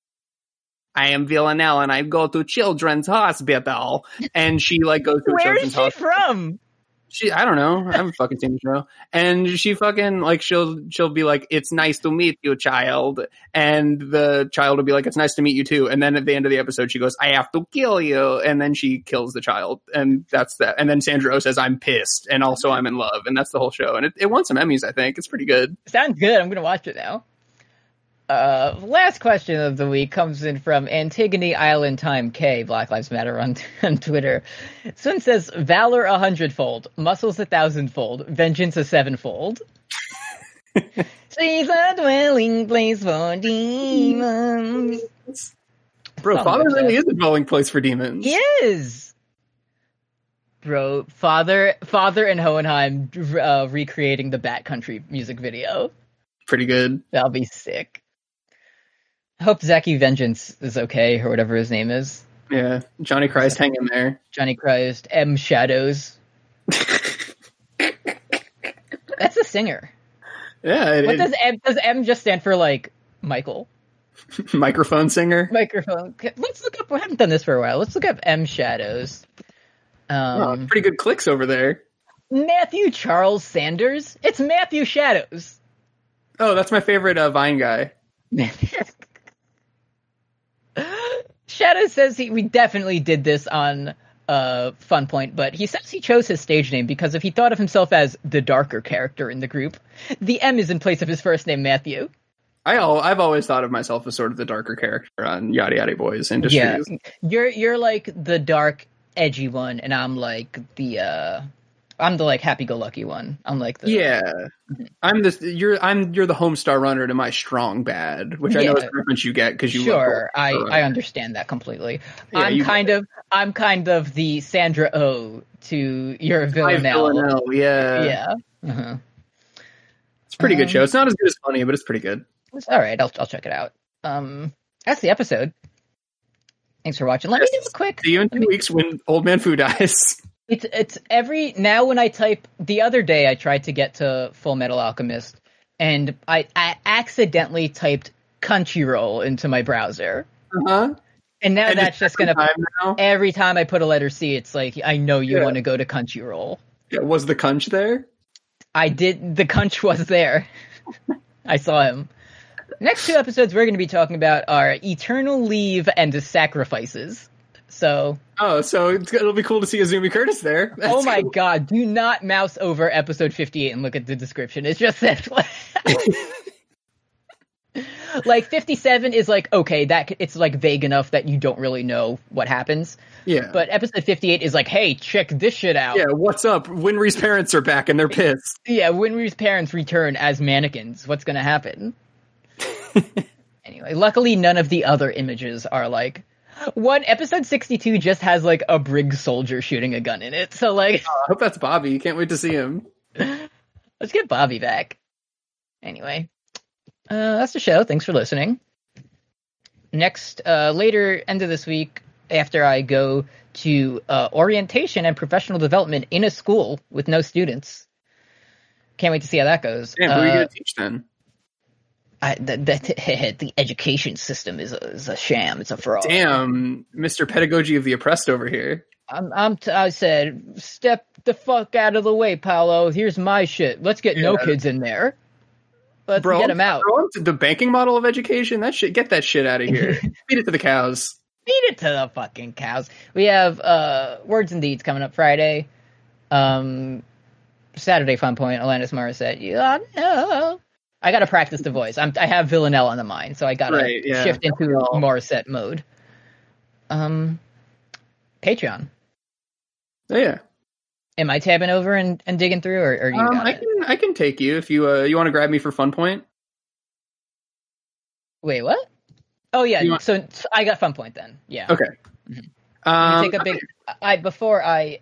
D: I am Villanelle and I go to children's hospital and she like goes to
C: Where is
D: children's
C: she
D: hospital.
C: from?
D: She I don't know. I haven't fucking seen the show. And she fucking like she'll she'll be like, It's nice to meet you, child. And the child will be like, It's nice to meet you too. And then at the end of the episode she goes, I have to kill you and then she kills the child. And that's that. And then Sandra Oh says, I'm pissed and also I'm in love. And that's the whole show. And it, it won some Emmys, I think. It's pretty good.
C: Sounds good. I'm gonna watch it now. Uh, last question of the week comes in from Antigone Island Time K, Black Lives Matter on, on Twitter. This one says, Valor a hundredfold, muscles a thousandfold, vengeance a sevenfold. She's a dwelling place for demons.
D: Bro, Father really is a dwelling place for demons.
C: He is! Bro, Father, Father and Hohenheim uh, recreating the Bat Country music video.
D: pretty good.
C: That'll be sick. I hope Zacky Vengeance is okay, or whatever his name is.
D: Yeah, Johnny Christ hang in there.
C: Johnny Christ, M Shadows. That's a singer.
D: Yeah, it,
C: What
D: it-
C: does M does M just stand for like Michael?
D: microphone singer.
C: Microphone. Let's look up we haven't done this for a while. Let's look up M Shadows.
D: Oh,
C: Um
D: pretty good clicks over there.
C: Matthew Charles Sanders. It's Matthew Shadows.
D: Oh, that's my favorite uh, Vine guy.
C: Shadow says he we definitely did this on uh Fun Point, but he says he chose his stage name because if he thought of himself as the darker character in the group, the M is in place of his first name Matthew.
D: I I've always thought of myself as sort of the darker character on Yada Yada Boys Industries.
C: Yeah. You're you're like the dark edgy one and I'm like the uh I'm the like happy go lucky one. I'm like the
D: Yeah, I'm this. You're I'm you're the Homestar Runner to my Strong Bad, which I know is a reference you get because you
C: Sure, I, I understand that completely.
D: Yeah,
C: I'm kind of I'm kind of the Sandra O to your
D: Hi,
C: Villanelle.
D: Villanelle, Yeah,
C: Yeah. Uh-huh.
D: it's a pretty good
C: Um,
D: show. It's not as good as funny, but it's pretty good.
C: It's all right. I'll I'll check it out. Um, that's the episode. Thanks for watching. Let me do a quick.
D: See you in two weeks when Old Man Fu dies.
C: It's it's every now when I type. The other day I tried to get to Full Metal Alchemist, and I I accidentally typed Crunchyroll into my browser,
D: Uh-huh.
C: and now
D: And
C: that's just gonna.
D: time now.
C: Every time I put a letter C, it's like I know you
D: Yeah.
C: want to go to Crunchyroll.
D: Yeah, was the Cunch there?
C: I did. The Cunch was there. I saw him. Next two episodes we're going to be talking about are Eternal Leave and the Sacrifices. So,
D: Oh, so it's, it'll be cool to see Izumi Curtis there. That's
C: oh my
D: cool.
C: god, do not mouse over episode 58 and look at the description. It just says like 57 is like okay, that it's like vague enough that you don't really know what happens.
D: Yeah,
C: But episode 58 is like, "Hey, check this shit out."
D: yeah. What's up? Winry's parents are back and they're pissed.
C: Yeah, Winry's parents return as mannequins. What's to happen? anyway, luckily none of the other images are like one episode 62 just has like a brig soldier shooting a gun in it. So like
D: I hope that's Bobby. you Can't wait to see him.
C: let's get Bobby back. Anyway, uh that's the show. Thanks for listening. Next uh later end of this week after I go to uh, orientation and professional development in a school with no students. Can't wait to see how that goes.
D: Damn, who are you
C: Uh,
D: going to teach then?
C: I, that, that, the education system is a, is a sham. It's a fraud.
D: Damn, Mr. Pedagogy of the Oppressed over here.
C: I'm, I'm t- I said, step the fuck out of the way, Paulo. Here's my shit. Let's get no kids in there. Let's
D: Bro,
C: get them out.
D: Bro, the banking model of education, that shit, get that shit out of here. Feed it to the cows.
C: Feed it to the fucking cows. We have uh, Words and Deeds coming up Friday. Um, Saturday Fun Point, Alanis Morissette. Yeah, no. I got to practice the voice. I'm, I have Villanelle on the mind, so I got to
D: Right, yeah.
C: shift into Morissette mode. Um, Patreon.
D: Oh, yeah.
C: Am I tabbing over and, and digging through, or, or you
D: Um, I
C: it?
D: can I can take you if you uh, you want to grab me for Fun Point.
C: Wait, what? Oh yeah,
D: want-
C: so, so I got Fun Point then. Yeah.
D: Okay.
C: Mhm.
D: Um,
C: take a big. I before I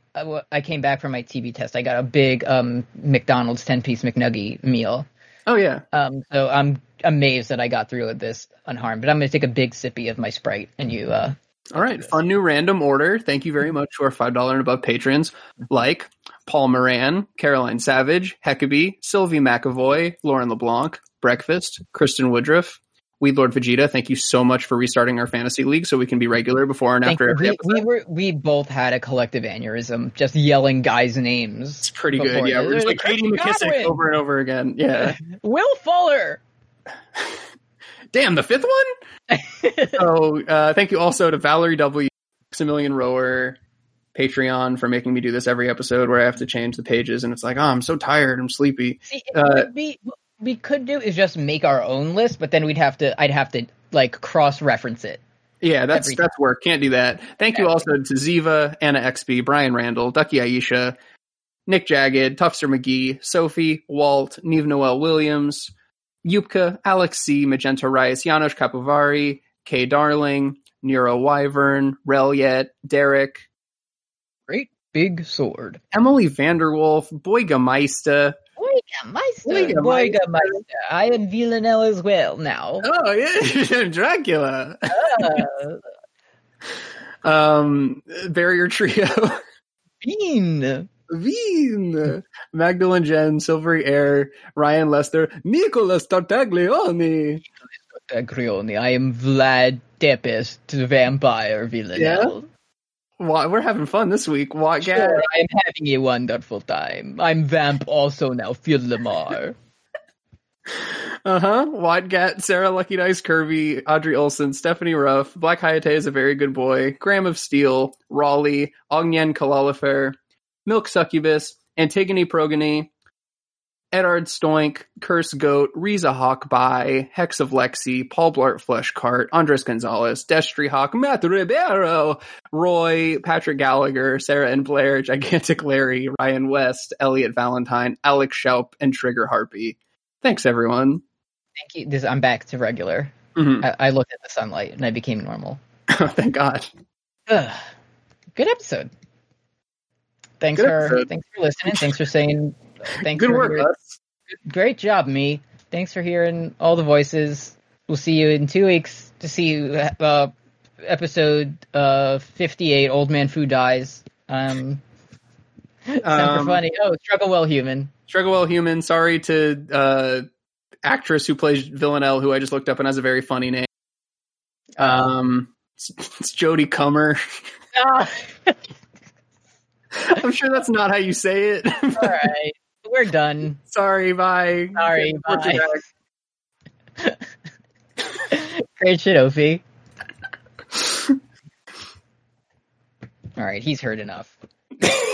C: I came back from my TB test, I got a big um McDonald's ten piece McNugget meal.
D: Oh yeah.
C: Um, so I'm amazed that I got through with this unharmed. But I'm gonna take a big sippy of my Sprite, and you uh
D: All right. Fun new random order. Thank you very much to our five dollar and above patrons like Paul Moran, Caroline Savage, Heckabee, Sylvie McAvoy, Lauren LeBlanc, Breakfast, Kristen Woodruff, Weed Lord Vegeta. Thank you so much for restarting our fantasy league so we can be regular before and
C: think
D: after every
C: we, we were we both had a collective aneurysm just yelling guys' names.
D: It's pretty good. Yeah, we're just like Katie McKissick
C: Godwin!
D: over and over again. Yeah.
C: Will Fuller.
D: Damn, the fifth one? so uh, thank you also to Valerie W, Maximilian Rower, Patreon for making me do this every episode where I have to change the pages and it's like, oh, I'm so tired, I'm sleepy.
C: See, it
D: Uh,
C: would be we could do is just make our own list, but then we'd have to I'd have to like cross reference it.
D: Yeah, that's
C: Every-
D: that's work. Can't do that. Thank you also to Ziva, Anna XB, Brian Randall, Ducky Aisha, Nick Jagged, Tufster McGee, Sophie, Walt, Neve Noel Williams, Yupka, Alex C, Magenta Rice, Janos Capivari, Kay Darling, Nero Wyvern, Reliet, Derek,
C: Great big sword.
D: Emily Vanderwolf, Boygameister,
C: Boy, Meister.
D: Bürgermeister.
C: Bürgermeister. I am Villanelle as well now.
D: Oh yeah, Dracula.
C: Uh,
D: Um, barrier trio.
C: Bean.
D: Veen, Magdalene Jen, Silvery Air, Ryan Lester, Nicholas Tartaglione.
C: Grioni. I am Vlad Tepes, the vampire Villanelle.
D: Why we're having fun this week. What
C: Sure,
D: guy?
C: I am having a wonderful time. I'm vamp also now, Phil LaMarr.
D: Uh huh. Wadgat, Sarah Lucky Dice Kirby, Audrey Olson, Stephanie Ruff, Black Hayate is a very good boy, Graham of Steel, Raleigh, Ognian Kalalifer, Milk Succubus, Antigone Progony, Edard Stoink, Curse Goat, Riza Hawk By, Hex of Lexi, Paul Blart Fleshcart, Andres Gonzalez, Destry Hawk, Matt Ribeiro, Roy, Patrick Gallagher, Sarah and Blair, Gigantic Larry, Ryan West, Elliot Valentine, Alex Schaup, and Trigger Harpy. Thanks everyone.
C: Thank you. This I'm back to regular.
D: Mhm.
C: I, I looked at the sunlight and I became normal.
D: Thank God.
C: Ugh. Good episode. Thanks
D: Good
C: for
D: episode.
C: thanks for listening. Thanks for saying. Thanks
D: Good
C: for
D: work, us.
C: Great job, me. Thanks for hearing all the voices. We'll see you in two weeks to see uh, episode uh, 58. Old man food dies. Um, super
D: Um,
C: funny. Oh, struggle well, human.
D: Struggle Well Human. Sorry to uh, actress who plays Villanelle, who I just looked up and has a very funny name. Um, it's, it's Jodie Comer.
C: Ah,
D: I'm sure that's not how you say it.
C: all right, we're done.
D: Sorry, bye.
C: Sorry, bye. Great shit, Ophi. all right, he's heard enough.